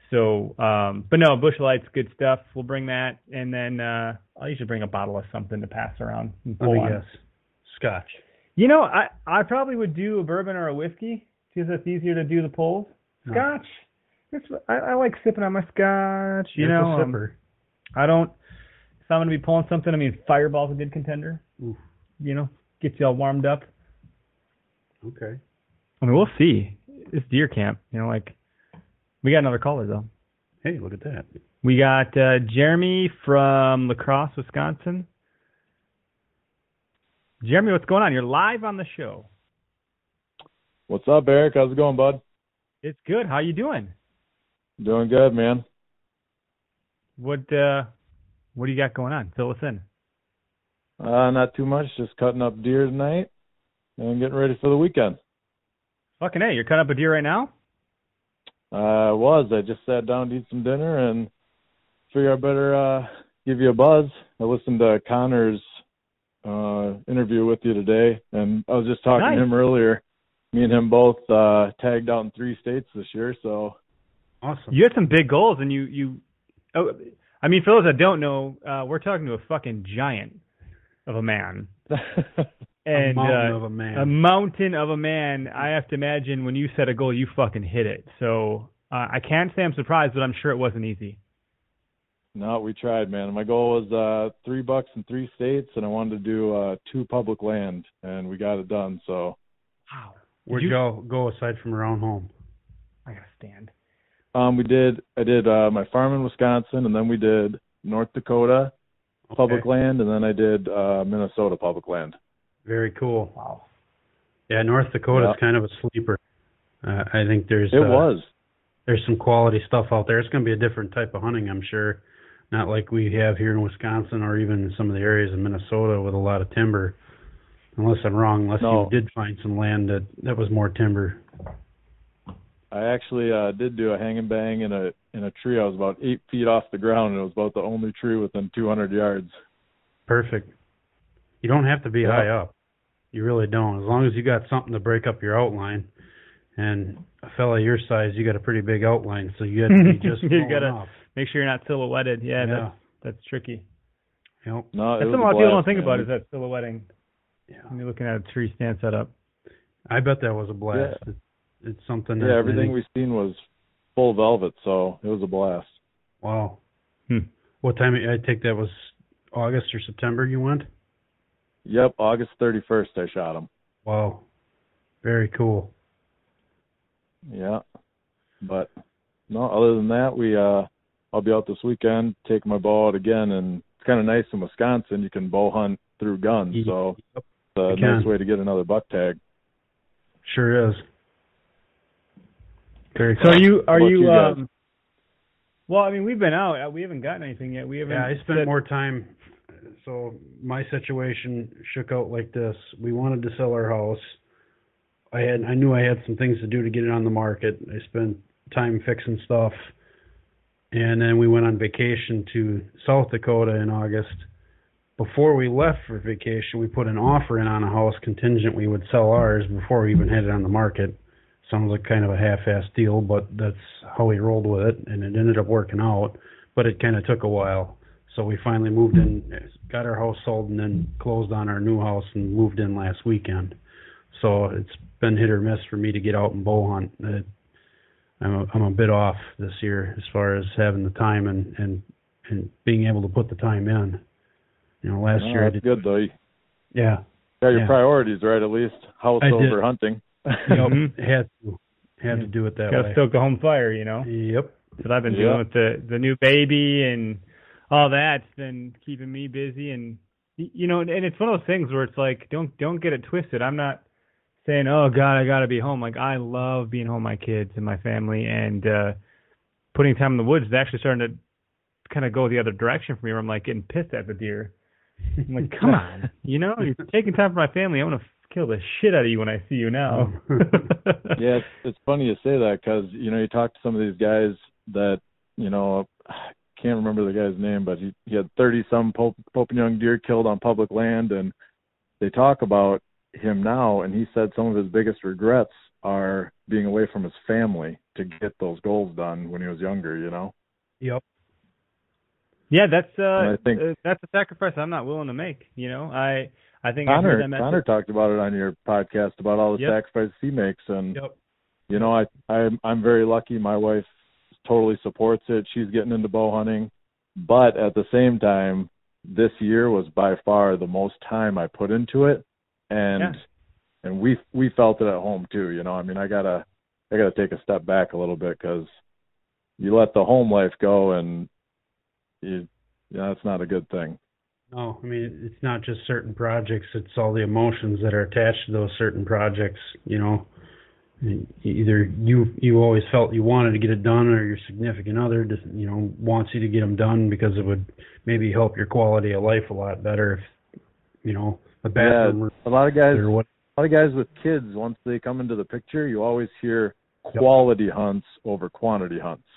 So, um, but no, Busch Light's good stuff. We'll bring that, and then uh, I'll usually bring a bottle of something to pass around. And Let pull me on. guess. Scotch. You know, I I probably would do a bourbon or a whiskey because it's easier to do the pulls. No. Scotch. It's, I, I like sipping on my scotch. You You're know, a um. I don't. If I'm gonna be pulling something, I mean, Fireball's a good contender. Oof. You know, gets you all warmed up. Okay. I mean, we'll see. It's deer camp. You know, like we got another caller though. Hey, look at that. We got uh, Jeremy from La Crosse, Wisconsin. Jeremy, what's going on? You're live on the show. What's up, Eric? How's it going, bud? It's good. How you doing? Doing good, man. What uh, what do you got going on? Fill us in. Uh, not too much. Just cutting up deer tonight and getting ready for the weekend. Fucking hey, you're cutting up a deer right now? Uh, I was. I just sat down to eat some dinner and figure I better uh give you a buzz. I listened to Connor's uh interview with you today, and I was just talking Nice. to him earlier. Me and him both uh tagged out in three states this year, so Awesome. You had some big goals, and you you. Oh, I mean, for those that don't know, uh, we're talking to a fucking giant of a man. and mountain uh, of a man. a mountain of a man. I have to imagine when you set a goal, you fucking hit it. So uh, I can't say I'm surprised, but I'm sure it wasn't easy. No, we tried, man. My goal was uh three bucks in three states, and I wanted to do uh two public land, and we got it done. So Wow. Where'd you- y'all go aside from your own home? I gotta stand. Um, we did. I did uh my farm in Wisconsin, and then we did North Dakota public land, and then I did uh Minnesota public land. Very cool. Wow. Yeah, North Dakota's Yeah. kind of a sleeper. Uh, I think there's It uh, was. there's some quality stuff out there. It's going to be a different type of hunting, I'm sure. Not like we have here in Wisconsin or even some of the areas in Minnesota with a lot of timber. Unless I'm wrong, unless No. you did find some land that that was more timber. I actually uh did do a hang and bang in a in a tree. I was about eight feet off the ground, and it was about the only tree within 200 yards. Perfect. You don't have to be Yeah. high up. You really don't. As long as you got something to break up your outline. And a fella your size, you got a pretty big outline, so you had to be just You gotta- Make sure you're not silhouetted. Yeah, Yeah. that's that's tricky. Yep. No, That's something a lot of people don't think man. about is that silhouetting. Yeah. When you're looking at a tree stand set up. I bet that was a blast. It's, it's something that Yeah, everything think- we seen was full velvet, so it was a blast. Wow. Hmm. What time? I take that was August or September. You went? Yep, August 31st I shot him. Wow. Very cool. Yeah. But no, other than that, we uh I'll be out this weekend, take my bow out again and it's kinda nice in Wisconsin you can bow hunt through guns, so Yep. it's a nice way to get another buck tag. Sure is. Very So cool. are you are you, you um well, I mean we've been out. Uh, We haven't gotten anything yet. We haven't Yeah, I spent said- more time. So my situation shook out like this. We wanted to sell our house. I had I knew I had some things to do to get it on the market. I spent time fixing stuff, and then we went on vacation to South Dakota in August. Before we left for vacation, we put an offer in on a house contingent we would sell ours before we even had it on the market. Sounds like kind of a half-assed deal, but that's how we rolled with it, and it ended up working out. But it kind of took a while. So we finally moved in, got our house sold, and then closed on our new house and moved in last weekend. So it's been hit or miss for me to get out and bow hunt. Uh, I'm a, I'm a bit off this year as far as having the time and and and being able to put the time in. You know, last No, year I did. good though. You Yeah, your Yeah. priorities right at least. House I did. over hunting. Yep, Mhm. had to had to do it that gotta way. stoke the home fire, you know. Yep. But I've been Yeah. dealing with the the new baby and all that. It's been keeping me busy, and you know, and it's one of those things where it's like, don't don't get it twisted. I'm not saying, oh God, I gotta be home. Like I love being home, with my kids and my family, and uh putting time in the woods is actually starting to kind of go the other direction for me. Where I'm like getting pissed at the deer. I'm like, come on, you know, you're taking time for my family. I want to kill the shit out of you when I see you now. yeah, it's, it's funny you say that because you know you talk to some of these guys that you know I can't remember the guy's name, but he he had thirty some Pope, Pope and Young deer killed on public land, and they talk about him now, and he said some of his biggest regrets are being away from his family to get those goals done when he was younger. You know. Yep. Yeah, that's uh, I think- uh, that's a sacrifice I'm not willing to make. You know, I I think I Connor message. Connor talked about it on your podcast about all the Yep. sacrifices he makes, and Yep. you know I I'm I'm very lucky. My wife totally supports it. She's getting into bow hunting, but at the same time, this year was by far the most time I put into it, and Yeah. and we we felt it at home too. You know, I mean, I gotta I gotta take a step back a little bit because you let the home life go, and you you know, that's not a good thing. No, I mean it's not just certain projects; it's all the emotions that are attached to those certain projects. You know, either you you always felt you wanted to get it done, or your significant other, just, you know, wants you to get them done because it would maybe help your quality of life a lot better if, you know, the bathroom. Yeah, a lot of guys, or what? a lot of guys with kids, once they come into the picture, you always hear quality hunts over quantity hunts.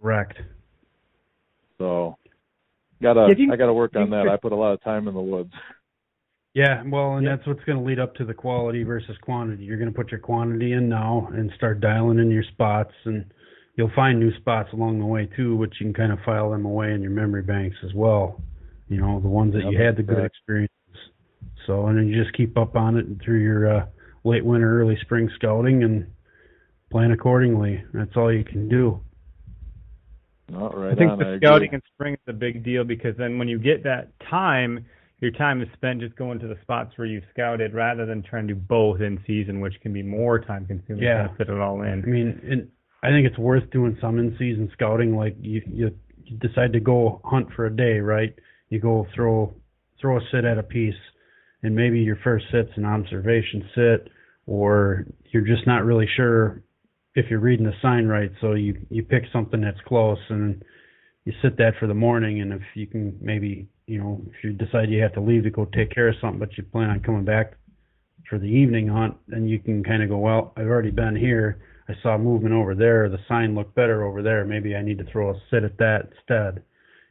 Correct. So, gotta you- I gotta work on that. I put a lot of time in the woods. Yeah, well, and that's what's going to lead up to the quality versus quantity. You're going to put your quantity in now and start dialing in your spots, and you'll find new spots along the way too, which you can kind of file them away in your memory banks as well. You know, the ones that you had the good correct. experiences. So and then you just keep up on it through your uh, late winter, early spring scouting and plan accordingly. That's all you can do. All right I think on, the I scouting agree. in spring is a big deal because then when you get that time, your time is spent just going to the spots where you scouted rather than trying to do both in season, which can be more time consuming Yeah. to fit it all in. I mean, and I think it's worth doing some in season scouting. Like you, you, you decide to go hunt for a day, right? You go throw throw a sit at a piece, and maybe your first sit's an observation sit, or you're just not really sure if you're reading the sign right. So you you pick something that's close and you sit that for the morning. And if you can maybe you know if you decide you have to leave to go take care of something, but you plan on coming back for the evening hunt, then you can kind of go, well, I've already been here. I saw movement over there. The sign looked better over there. Maybe I need to throw a sit at that instead.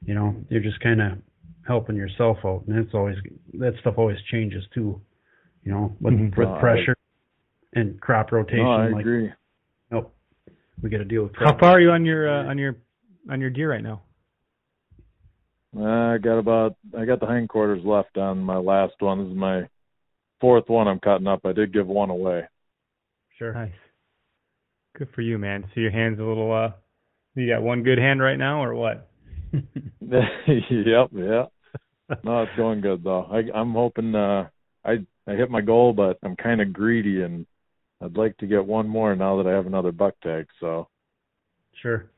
You know, you're just kind of helping yourself out, and it's always that stuff always changes too. You know, with Mhm. with pressure and crop rotation. No, I like, agree. Nope, we got to deal with. How far are you on your uh, on your on your deer right now? I got about I got the hindquarters left on my last one. This is my fourth one I'm cutting up. I did give one away. Sure. Nice. Good for you, man. So your hand's a little uh you got one good hand right now or what? yep, yeah. No, it's going good though. I I'm hoping uh I I hit my goal but I'm kind of greedy and I'd like to get one more now that I have another buck tag, so Sure.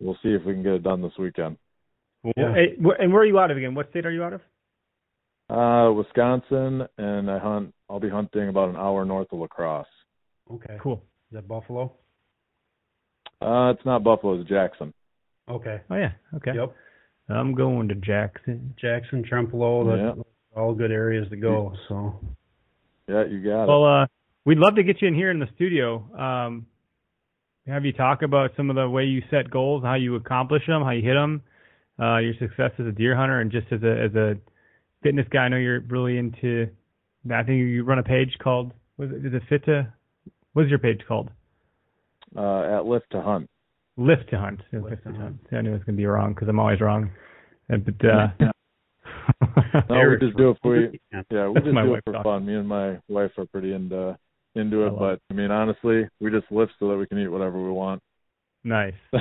we'll see if we can get it done this weekend. Well, Yeah. and where are you out of again? What state are you out of? Uh Wisconsin and I hunt I'll be hunting about an hour north of La Crosse. Okay. Cool. Is that Buffalo? Uh it's not Buffalo, it's Jackson. Okay. Oh yeah. Okay. Yep. I'm going to Jackson. Jackson, Trempealeau, Yeah. all good areas to go. So Yeah, you got it. Well, uh, we'd love to get you in here in the studio. Um, have you talk about some of the way you set goals, how you accomplish them, how you hit them, uh, your success as a deer hunter, and just as a as a fitness guy. I know you're really into. That. I think you run a page called. Was it, is it fit to? What's your page called? Uh at Lift to Hunt. Lift to hunt. Yeah, Lift to hunt. See, I knew it was gonna be wrong because I'm always wrong. But uh, No, we Eric's just do it for right. yeah, we That's just my do it for talking. fun. Me and my wife are pretty into into it, love but I mean honestly, we just lift so that we can eat whatever we want. nice.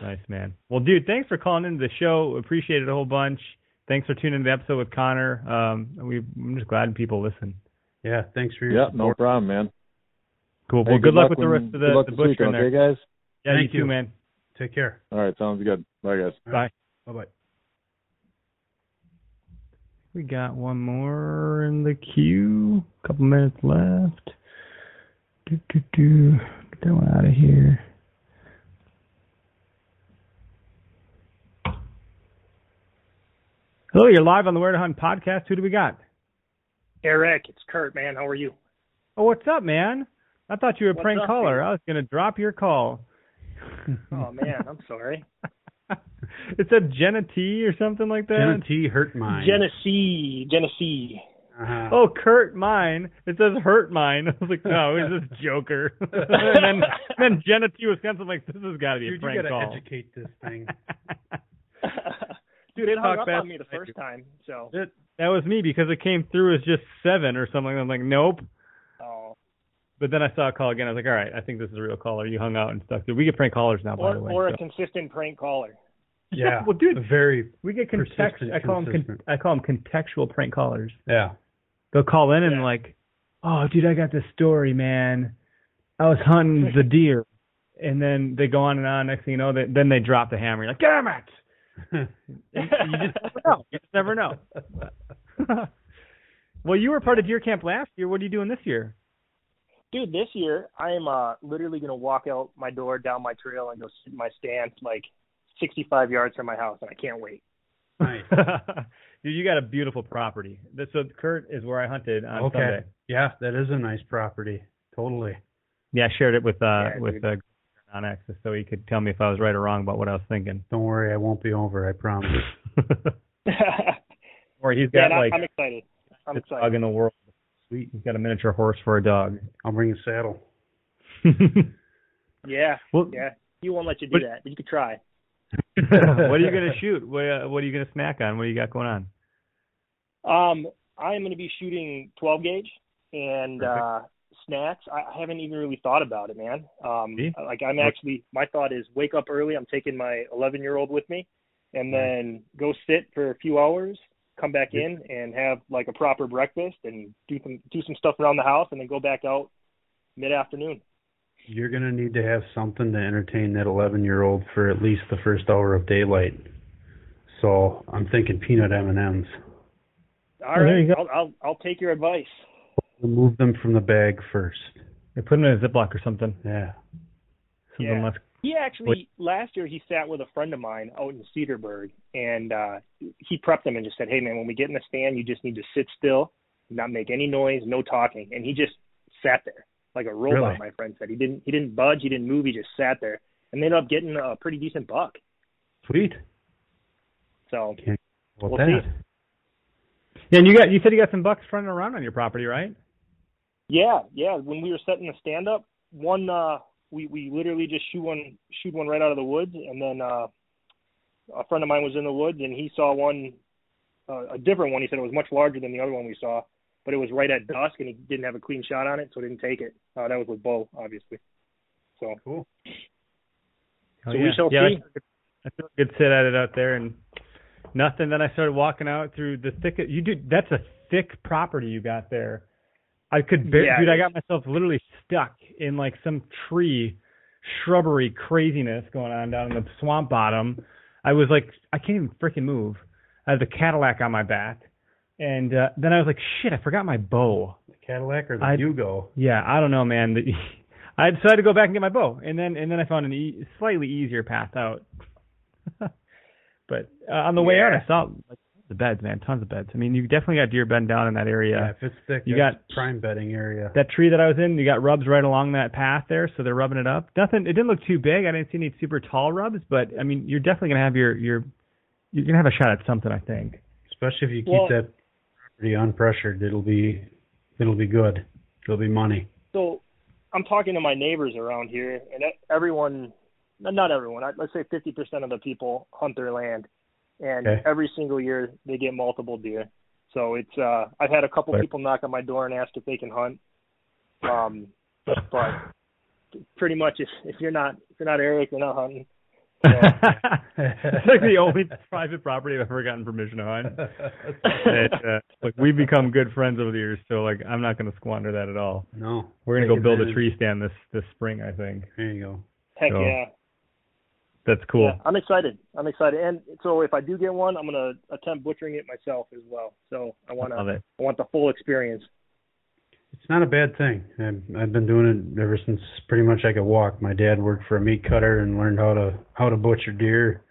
Nice man. Well, dude, thanks for calling into the show. Appreciate it a whole bunch. Thanks for tuning in to the episode with Connor. Um, we I'm just glad people listen. yeah, thanks for your yeah, no problem, man. Cool. Hey, well, good, luck, with the rest of good the, luck the this bush weekend, in there. okay, guys? Yeah, Thank you you. too, man. Take care. All right, sounds good. Bye guys. Bye. Bye bye. We got one more in the queue. A couple minutes left. Do, do, do. Get that one out of here. Hello, you're live on the Where to Hunt podcast. Who do we got? Eric, it's Kurt, man. How are you? Oh, what's up, man? I thought you were a What's prank up, caller. man? I was going to drop your call. Oh man, I'm sorry. it said Jenna T or something like that. Jenna T hurt mine. Genesee, Genesee. Uh-huh. Oh, Kurt mine. It says hurt mine. I was like, no, who's this joker? and then, then Jenna T Wisconsin. I'm like, this has got to be Dude, a you prank gotta call. educate this thing. Dude, it hung Talk up on me the first time. So, That, that was me because it came through as just seven or something. I'm like, nope. But then I saw a call again. I was like, all right, I think this is a real caller. You hung out and stuff. Dude, we get prank callers now, by or the way. or a consistent prank caller. Yeah. well, dude, a very we get context. I call them. Con- consistent. I call them contextual prank callers. yeah. They'll call in and like, oh, dude, I got this story, man. I was hunting the deer, and then they go on and on. Next thing you know, they, then they drop the hammer. You're like, damn it! You just never know. You just never know. well, you were part of deer camp last year. What are you doing this year? Dude, this year I am uh literally gonna walk out my door down my trail and go sit in my stand like 65 yards from my house, and I can't wait. Nice. dude, you got a beautiful property. This, so Kurt is where I hunted on okay. Sunday. Yeah, that is a nice property. Totally. Yeah, I shared it with uh Yeah, with dude. uh, onX so he could tell me if I was right or wrong about what I was thinking. Don't worry, I won't be over. I promise. or he's yeah, got and I- like I'm excited. I'm the excited. dog in the world. Sweet. He's got a miniature horse for a dog. I'll bring a saddle. Yeah, well, yeah. He won't let you do But- that, but you could try. what are you gonna shoot? What uh, What are you gonna snack on? What do you got going on? Um, I am going to be shooting 12 gauge and uh, snacks. I I haven't even really thought about it, man. Um, See? like I'm actually, my thought is wake up early. I'm taking my 11 year old with me, and then go sit for a few hours, come back in and have like a proper breakfast and do some do some stuff around the house, and then go back out mid afternoon. You're gonna need to have something to entertain that 11 year old for at least the first hour of daylight. So I'm thinking peanut M&Ms. All Oh, there right, you go. I'll, I'll I'll take your advice. Remove them from the bag first. They put them in a Ziploc or something. Yeah. Something Yeah. less. He actually last year he sat with a friend of mine out in Cedarburg, and uh he prepped him and just said, "Hey man, when we get in the stand, you just need to sit still, not make any noise, no talking." And he just sat there like a robot. Really? My friend said he didn't he didn't budge, he didn't move, he just sat there, and they ended up getting a pretty decent buck. Sweet. So Can't We'll that. see. Yeah, and you got you said you got some bucks running around on your property, right? yeah, yeah. When we were setting the stand up, one uh we we literally just shoot one shoot one right out of the woods, and then uh a friend of mine was in the woods and he saw one uh, a different one. He said it was much larger than the other one we saw, but it was right at dusk and he didn't have a clean shot on it, so he didn't take it. Uh, that was with bow, obviously. So cool. Oh, So yeah. we shall yeah, see. I took a good sit at it out there, and nothing. Then I started walking out through the thicket. You do. That's a thick property you got there. I could, bar- Yeah, dude. I got myself literally stuck in like some tree, shrubbery craziness going on down in the swamp bottom. I was like, I can't even freaking move. I had the Cadillac on my back, and uh, then I was like, shit, I forgot my bow. The Cadillac or the I- Yugo? Yeah, I don't know, man. The, I decided to go back and get my bow, and then and then I found an e- slightly easier path out. but uh, on the way out, I saw like, the beds, man, tons of beds. I mean, you definitely got deer bedding down in that area. Yeah, if it's thick, You that's got- prime bedding area. That tree that I was in, you got rubs right along that path there, so they're rubbing it up. Nothing. It didn't look too big. I didn't see any super tall rubs, but I mean, you're definitely gonna have your your you're gonna have a shot at something, I think. Especially if you keep Well- that property unpressured, it'll be it'll be good. It'll be money. so I'm talking to my neighbors around here, and e- everyone, not everyone, I- let's say 50% of the people hunt their land, and Okay. every single year they get multiple deer. So it's uh, I've had a couple Right. people knock on my door and ask if they can hunt. Um, but pretty much if if you're not if you're not Eric, you're not hunting. it's like the only private property I've ever gotten permission to hunt. It, uh, like we've become good friends over the years, so like I'm not going to squander that at all. No. We're gonna go build a tree stand this this spring, I think. There you go. Heck So, yeah. That's cool. Yeah, I'm excited. I'm excited, and so if I do get one, I'm gonna attempt butchering it myself as well. So I want to, Love I want the full experience. It's not a bad thing. I've, I've been doing it ever since pretty much I could walk. My dad worked for a meat cutter and learned how to how to butcher deer.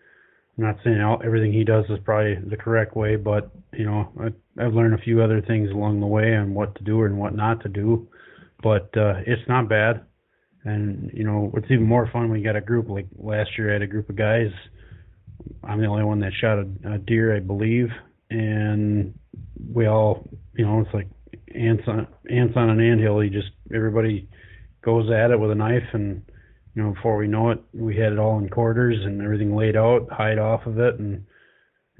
I'm not saying all, everything he does is probably the correct way, but you know, I, I've learned a few other things along the way on what to do and what not to do. But uh, it's not bad. And you know, it's even more fun when you got a group. Like last year, I had a group of guys. I'm the only one that shot a, a deer, I believe, and we all, you know, it's like ants on ants on an anthill. You just everybody goes at it with a knife, and you know, before we know it, we had it all in quarters and everything laid out, hide off of it, and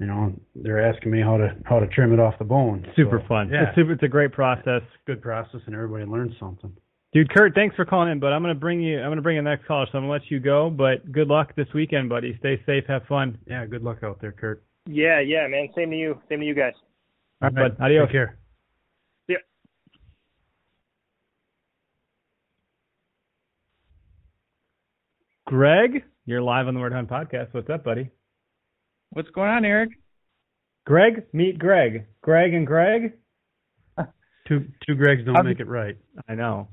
you know, they're asking me how to how to trim it off the bone. Super So, fun. Yeah, It's super. It's a great process. good process, and everybody learns something. Dude, Kurt, thanks for calling in, but I'm gonna bring you. I'm gonna bring in the next caller, so I'm gonna let you go. But good luck this weekend, buddy. Stay safe, have fun. Yeah, good luck out there, Kurt. Yeah, yeah, man. Same to you. Same to you guys. All right, bud. Adios. Take care. Yeah. Greg, you're live on the Word Hunt podcast. What's up, buddy? What's going on, Eric? Greg, meet Greg. Greg and Greg. Two two Gregs don't I'm- make it right. I know.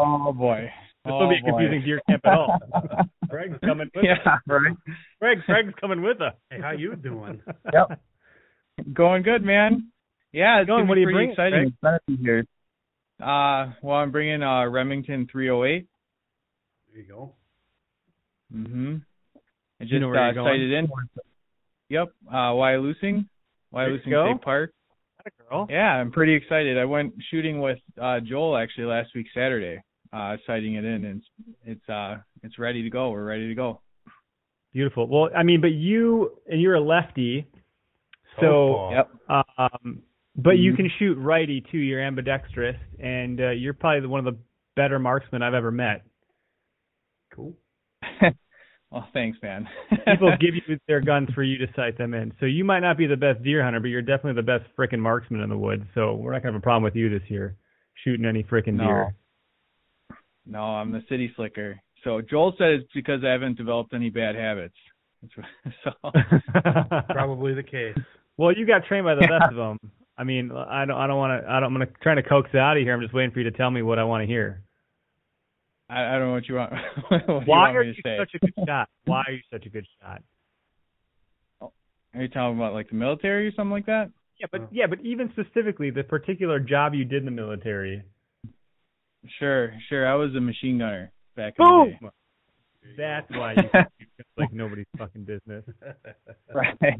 Oh boy. This oh, will be a boy. confusing deer camp at all. Greg's coming with yeah, us. right. Greg, Greg's coming with us. Hey, how you doing? Yep. Going good, man. Yeah, it's Going, what be are you bringing, exciting. Greg? It's gonna be here. Uh, well, I'm bringing uh Remington 308. There you go. Mm Mhm. I just You know uh, sighted in. Yep. Uh, Wyalusing. There you Wyalusing go. State Park. girl. Yeah, I'm pretty excited. I went shooting with uh Joel actually last week Saturday, uh sighting it in and it's it's uh it's ready to go. We're ready to go. Beautiful. Well, I mean, but you and you're a lefty, so Oh, Yep. um, But you can shoot righty too. You're ambidextrous, and uh, you're probably one of the better marksmen I've ever met. Cool. well, thanks, man. People give you their guns for you to sight them in. So you might not be the best deer hunter, but you're definitely the best frickin' marksman in the woods. So we're not gonna have a problem with you this year shooting any frickin' No. deer. No, I'm the city slicker. So Joel said it's because I haven't developed any bad habits. That's so Probably the case. Well, you got trained by the best of them. I mean, I don't, I don't want to, I don't, I'm gonna trying to coax it out of here. I'm just waiting for you to tell me what I want to hear. I, I don't know what you want. what do you Why want are me you say? such a good shot? Why are you such a good shot? Oh, are you talking about like the military or something like that? Yeah, but yeah, but even specifically the particular job you did in the military. Sure, sure. I was a machine gunner back in the day. That's why you shoot like nobody's fucking business. right.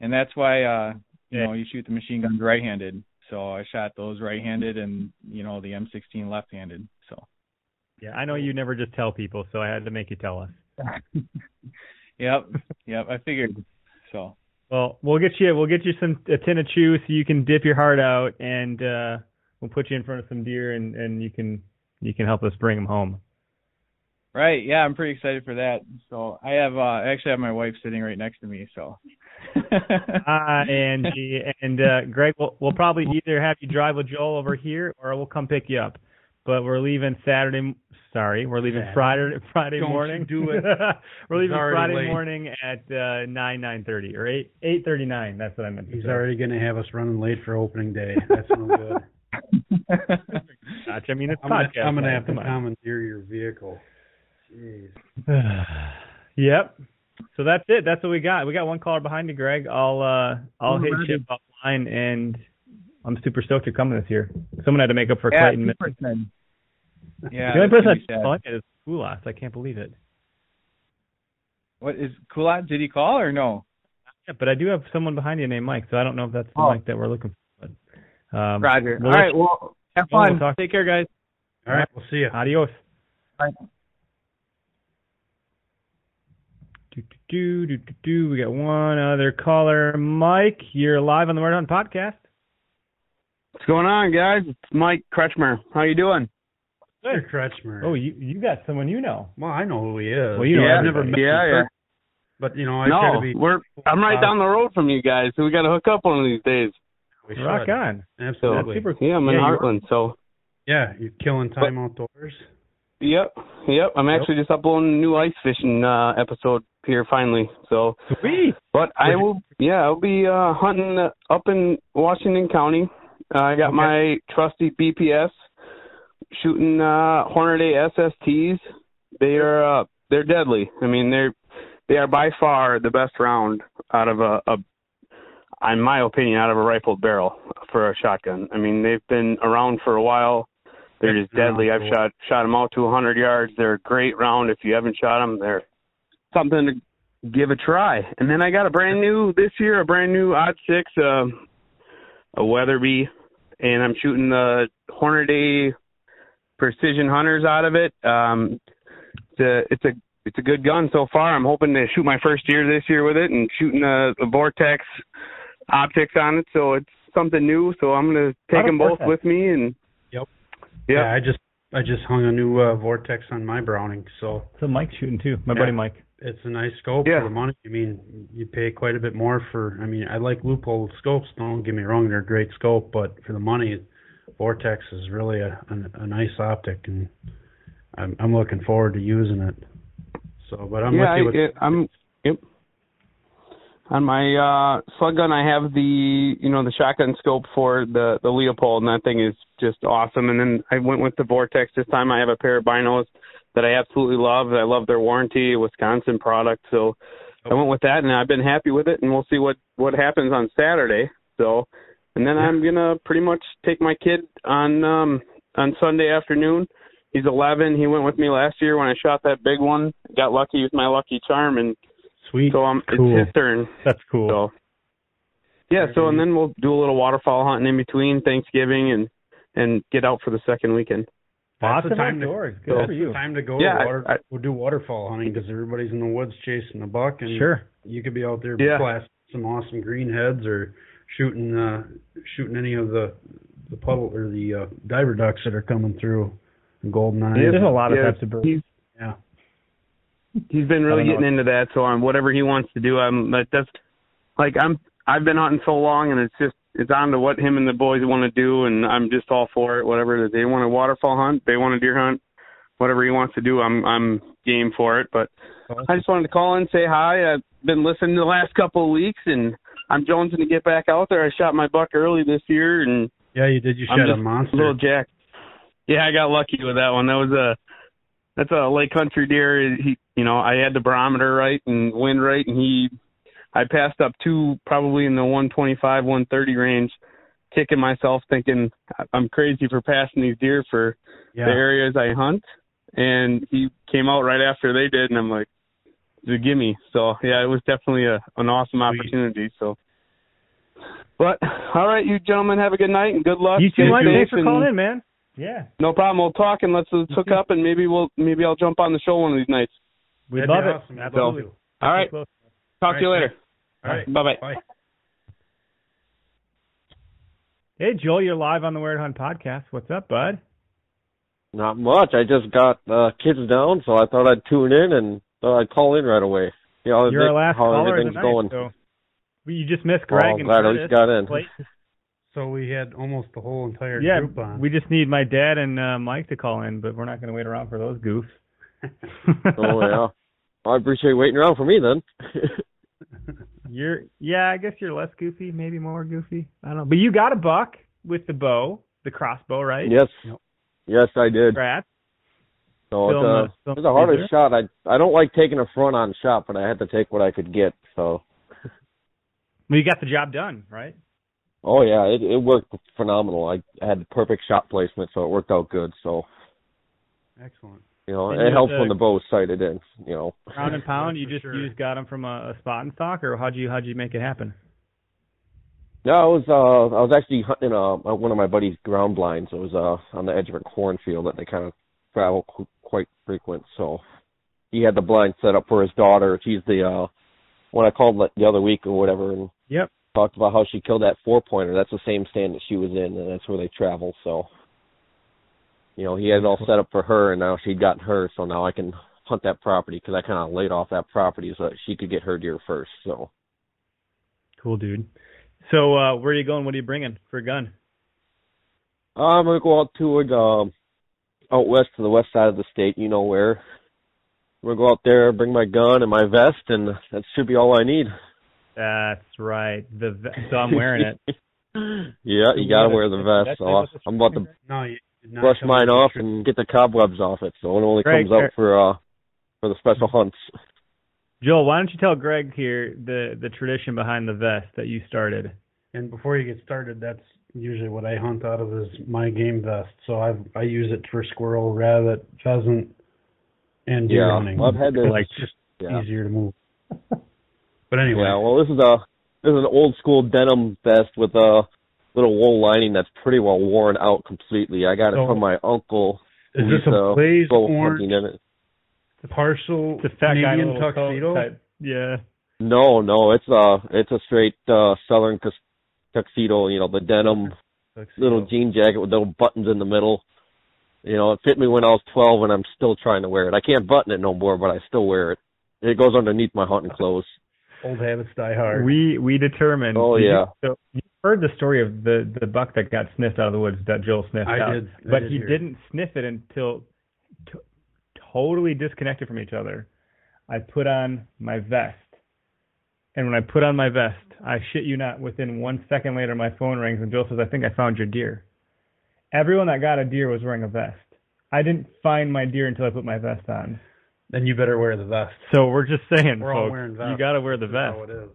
And that's why uh you Yeah. know, you shoot the machine guns right handed. So I shot those right handed and, you know, the M sixteen left handed. So Yeah, I know you never just tell people, so I had to make you tell us. Yep. Yep, I figured. So Well, we'll get you we'll get you some a tin of chew so you can dip your heart out, and uh we'll put you in front of some deer, and and you can you can help us bring them home. Right, yeah, I'm pretty excited for that. So I have uh I actually have my wife sitting right next to me, so Hi, Angie, and uh Greg. We'll we'll probably either have you drive with Joel over here, or we'll come pick you up. But we're leaving Saturday. Sorry, we're leaving Saturday. Friday Friday Don't morning. do it. we're leaving Friday late. morning at uh nine nine thirty or eight eight thirty nine. That's what I meant. To He's say. already going to have us running late for opening day. That's no good. Gotcha. I mean, it's I'm gonna, podcast. I'm gonna have to Come on. commandeer your vehicle. Jeez. yep. So that's it. That's what we got. We got one caller behind you, Greg. I'll uh I'll hit Alrighty. Chip offline, and I'm super stoked you're coming this year. Someone had to make up for Yeah, Clayton. super. Yeah. the only person gonna be that's sad. calling it is Kulas. I can't believe it. What is Kulat? Did he call or no? Yeah, but I do have someone behind you named Mike, so I don't know if that's the Oh. Mike that we're looking for. But, um, Roger. we'll All let right, you- well have we'll fun. talk- Take care guys. All right, we'll see you. Adios. Bye. Do, do, do, do, do, do. We got one other caller. Mike, you're live on the Where To Hunt podcast. What's going on, guys? It's Mike Kretschmer. How you doing? Mr. Kretschmer. Oh, you you got someone you know. Well, I know who he is. Well, you know yeah, I've never met yeah, him, yeah. but you know, I try to No, be. we're I'm right down the road from you guys, so we got to hook up one of these days. We Rock should. on. So Absolutely. super- yeah, I'm in Yeah, you. Hartland, so Yeah, you're killing time outdoors. yep, yep. I'm actually just uploading a new ice fishing uh, episode here finally. So, Sweet. but I will, yeah, I'll be uh, hunting uh, up in Washington County. Uh, I got Okay. my trusty BPS shooting uh, Hornady SSTs. They are uh, they're deadly. I mean, they're they are by far the best round out of a, a in my opinion, out of a rifled barrel for a shotgun. I mean, they've been around for a while. They're just deadly. I've shot shot them out to 100 yards. They're a great round. If you haven't shot them, they're something to give a try. And then I got a brand new this year, a brand new aught six, uh, a Weatherby, and I'm shooting the Hornady Precision Hunters out of it. Um, it's a it's a it's a good gun so far. I'm hoping to shoot my first year this year with it and shooting a, a Vortex optics on it. So it's something new. So I'm gonna take them both Vortex. with me and Yep. Yep. Yeah, I just I just hung a new uh, Vortex on my Browning, so So Mike's shooting too. My Yeah. buddy Mike. it's a nice scope Yeah. for the money. I mean, you pay quite a bit more for. I mean, I like Leupold scopes. Don't get me wrong; they're a great scope, but for the money, Vortex is really a a, a nice optic, and I'm I'm looking forward to using it. So, but I'm yeah, with you. With, I, it- I'm yep. On my uh slug gun I have the you know the shotgun scope for the the Leupold and that thing is just awesome and then I went with the Vortex this time I have a pair of binos that I absolutely love. I love their warranty, Wisconsin product, so I went with that and I've been happy with it and we'll see what what happens on Saturday. So and then I'm gonna pretty much take my kid on um on Sunday afternoon. He's 11. He went with me last year when I shot that big one. Got lucky with my lucky charm, and Sweet. so um, Cool. it's his turn. That's cool. So yeah, so and then we'll do a little waterfowl hunting in between Thanksgiving and and get out for the second weekend. Lots that's the of time to, outdoors. Good that's for the you. time to go. Yeah, I- water, I- we'll do waterfowl hunting because everybody's in the woods chasing a buck, and Sure. you could be out there Yeah. blasting some awesome green heads or shooting uh shooting any of the the puddle or the uh, diver ducks that are coming through golden eye. There's a lot of Yeah, types of birds. he's- Yeah. He's been really getting into that, so I'm whatever he wants to do, I'm but that's like I'm I've been hunting so long, and it's just it's on to what him and the boys want to do, and I'm just all for it. Whatever it is, they want a waterfowl hunt, they want a deer hunt, whatever he wants to do, I'm I'm game for it. But I just wanted to call in, say hi. I've been listening the last couple of weeks, and I'm jonesing to get back out there. I shot my buck early this year, and Yeah, you did. You shot a monster. little jack. Yeah, I got lucky with that one. That was a that's a lake country deer. He, you know, I had the barometer right and wind right, and he, I passed up two probably in the 125, 130 range, kicking myself, thinking I'm crazy for passing these deer for Yeah. the areas I hunt. And he came out right after they did, and I'm like, it's a gimme. So yeah, it was definitely a an awesome opportunity. So. But all right, you gentlemen have a good night and good luck. You too, Mike. Thanks for calling in, man. Yeah. no problem. We'll talk and let's, let's hook up and maybe we'll maybe I'll jump on the show one of these nights. We'd That'd love be it. awesome. Absolutely. love to. All right. Close. Talk to you later. All right. Bye bye. Bye. Hey, Joel, you're live on the Where To Hunt podcast. What's up, bud? Not much. I just got uh, kids down, so I thought I'd tune in and thought I'd call in right away. You know, You're our last how caller of the everything's night, going. so you just missed Well, Greg I'm and glad at Curtis. least got in. Late. So we had almost the whole entire Yeah, group on. we just need my dad and uh, Mike to call in, but we're not going to wait around for those goofs. oh yeah. I appreciate waiting around for me then. You're yeah, I guess you're less goofy, maybe more goofy. I don't know, but you got a buck with the bow, the crossbow, right? yes. Yes, I did. Congrats. So Film it's the- a, it's a harder teaser. shot. I I don't like taking a front on shot, but I had to take what I could get. So Well, you got the job done, right? Oh yeah, it it worked phenomenal. I, I had the perfect shot placement, so it worked out good. So Excellent. you know, And it you helps when the- bow is sighted in. You know. Round and pound. You just sure. you just got them from a, a spot and stock, or how'd you how'd you make it happen? No, I was uh I was actually hunting uh one of my buddy's ground blinds. It was uh on the edge of a cornfield that they kind of travel qu- quite frequent. So he had the blind set up for his daughter. She's the uh when I called like, the other week or whatever and Yep. Talked about how she killed that four pointer. That's the same stand that she was in, and that's where they travel. So you know he had it all set up for her, and now she'd gotten her. So now I can hunt that property because I kind of laid off that property so that she could get her deer first. So. Cool, dude. So uh where are you going? What are you bringing for a gun? I'm gonna go out to it, um, out west to the west side of the state. You know where? I'm gonna go out there, bring my gun and my vest, and that should be all I need. That's right. The ve- so I'm wearing it. Yeah, you gotta wear the vest. So I- I'm about to No, you did not brush mine off truth. and get the cobwebs off it, so it only Greg, comes out for uh for the special hunts. Joel, why don't you tell Greg here the the tradition behind the vest that you started? And before you get started, that's usually what I hunt out of is my game vest. So I I use it for squirrel, rabbit, pheasant, and deer Yeah, hunting. well, I've had this- like just yeah. easier to move. But anyway, Yeah, well, this is a this is an old school denim vest with a little wool lining that's pretty well worn out completely. I got it from my uncle. is who this a blaze orange hunting in it. partial It's a fat a Canadian little coat tuxedo. type. Yeah. No, no, it's a it's a straight uh southern tux- tuxedo. You know, the denim little jean jacket with little buttons in the middle. You know, it fit me when I was twelve, and I'm still trying to wear it. I can't button it no more, but I still wear it. It goes underneath my hunting clothes. Old habits die hard. We we determined. Oh, Did you- yeah. so you heard the story of the the buck that got sniffed out of the woods that Joel sniffed I out, did. I but did he hear. didn't sniff it until t- totally disconnected from each other. I put on my vest, and when I put on my vest, I shit you not, within one second later, my phone rings and Joel says, "I think I found your deer." Everyone that got a deer was wearing a vest. I didn't find my deer until I put my vest on. Then you better wear the vest. So we're just saying, We're all folks, wearing you got to wear the This is vest. how it is.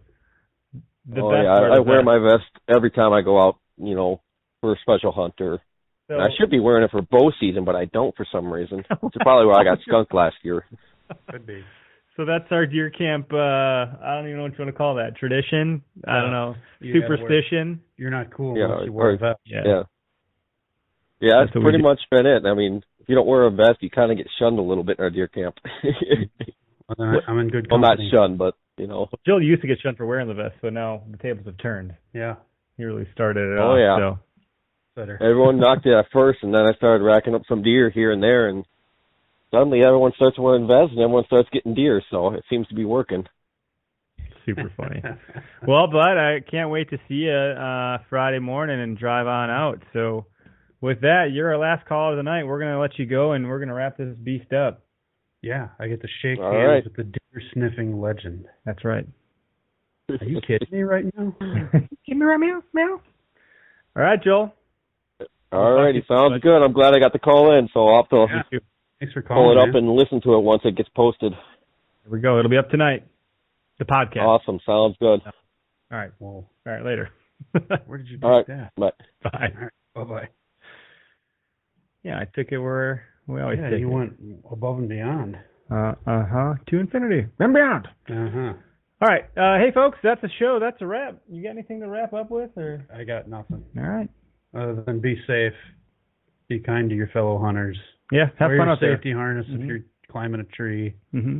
The oh best yeah, I, I wear my vest every time I go out. You know, for a special hunter. So- I should be wearing it for bow season, but I don't for some reason. It's probably where I got skunked last year. Could be. So that's our deer camp. Uh, I don't even know what you want to call that. Tradition. I don't know. You gotta wear- Superstition. You're not cool Yeah, unless you wear or- a vest. Yeah. Yeah. Yeah, That's that's pretty much been it. I mean, if you don't wear a vest, you kind of get shunned a little bit in our deer camp. Well, I- I'm in good Company. Well, not shunned, but you know. Jill used to get shunned for wearing the vest, so now the tables have turned. Yeah. He really started it Oh, off. yeah. So Better. Everyone knocked it at first, and then I started racking up some deer here and there, and suddenly everyone starts wearing vests, and everyone starts getting deer. So it seems to be working. super funny. well, Bud, I can't wait to see you uh, Friday morning and drive on out. So with that, you're our last call of the night. We're gonna let you go, and we're gonna wrap this beast up. Yeah, I get to shake All hands right. with the deer sniffing legend. That's right. Are you kidding me right now? Give me right meow meow. All right, Joel. All righty, sounds good. I'm glad I got the call in, so I'll have to Yeah. Thanks for calling, pull calling. it up and listen to it once it gets posted. Here we go. It'll be up tonight. The podcast. Awesome, sounds good. All right. Well, All right. Later. Where did you All right, take that? bye. Bye. Bye bye. Yeah, I took it where we always Yeah, take you it. went above and beyond. Uh uh huh. To infinity and beyond. Uh huh. All right. Uh, hey, folks, that's a show. That's a wrap. You got anything to wrap up with, or? I got nothing. All right. Other than be safe, be kind to your fellow hunters. Yeah. Have Wear fun your out there. safety harness Mhm. if you're climbing a tree. Mm-hmm.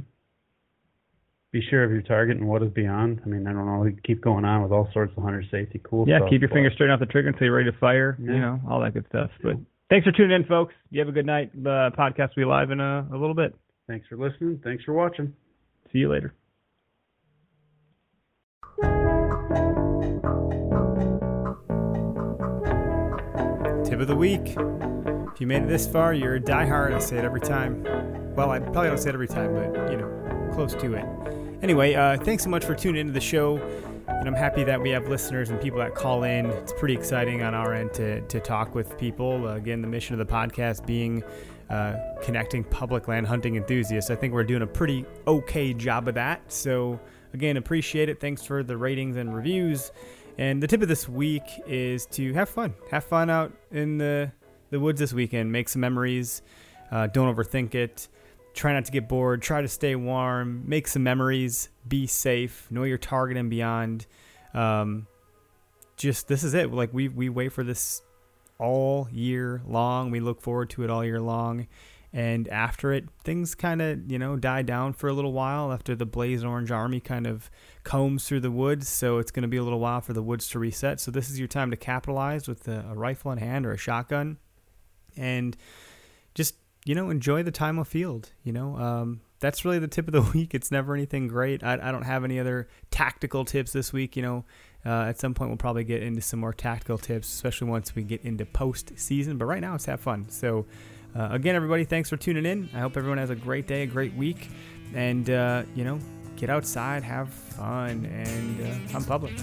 Be sure of your target and what is beyond. I mean, I don't know. We keep going on with all sorts of hunter safety, cool Yeah. stuff. Yeah, keep your but- fingers straight off the trigger until you're ready to fire. Yeah. You know, all that good stuff. But thanks for tuning in, folks. You have a good night. The podcast will be live in a, a little bit. Thanks for listening. Thanks for watching. See you later. Tip of the week. If you made it this far, you're a diehard. I say it every time. Well, I probably don't say it every time, but you know, close to it. Anyway, uh, thanks so much for tuning into the show. And I'm happy that we have listeners and people that call in. It's pretty exciting on our end to, to talk with people. Again, the mission of the podcast being uh, connecting public land hunting enthusiasts. I think we're doing a pretty okay job of that. So, again, appreciate it. Thanks for the ratings and reviews. And the tip of this week is to have fun. Have fun out in the, the woods this weekend. Make some memories. Uh, don't overthink it. Try not to get bored. Try to stay warm. Make some memories. Be safe. Know your target and beyond. Um, just this is it. Like we we wait for this all year long. We look forward to it all year long. And after it, things kind of, you know, die down for a little while after the Blaze Orange Army kind of combs through the woods. So it's going to be a little while for the woods to reset. So this is your time to capitalize with a, a rifle in hand or a shotgun and just, you know, enjoy the time of field. You know, um, that's really the tip of the week. It's never anything great. I, I don't have any other tactical tips this week. You know, uh, at some point we'll probably get into some more tactical tips, especially once we get into post season. But right now, it's have fun. So, uh, again, everybody, thanks for tuning in. I hope everyone has a great day, a great week, and uh, you know, get outside, have fun, and uh, hunt public.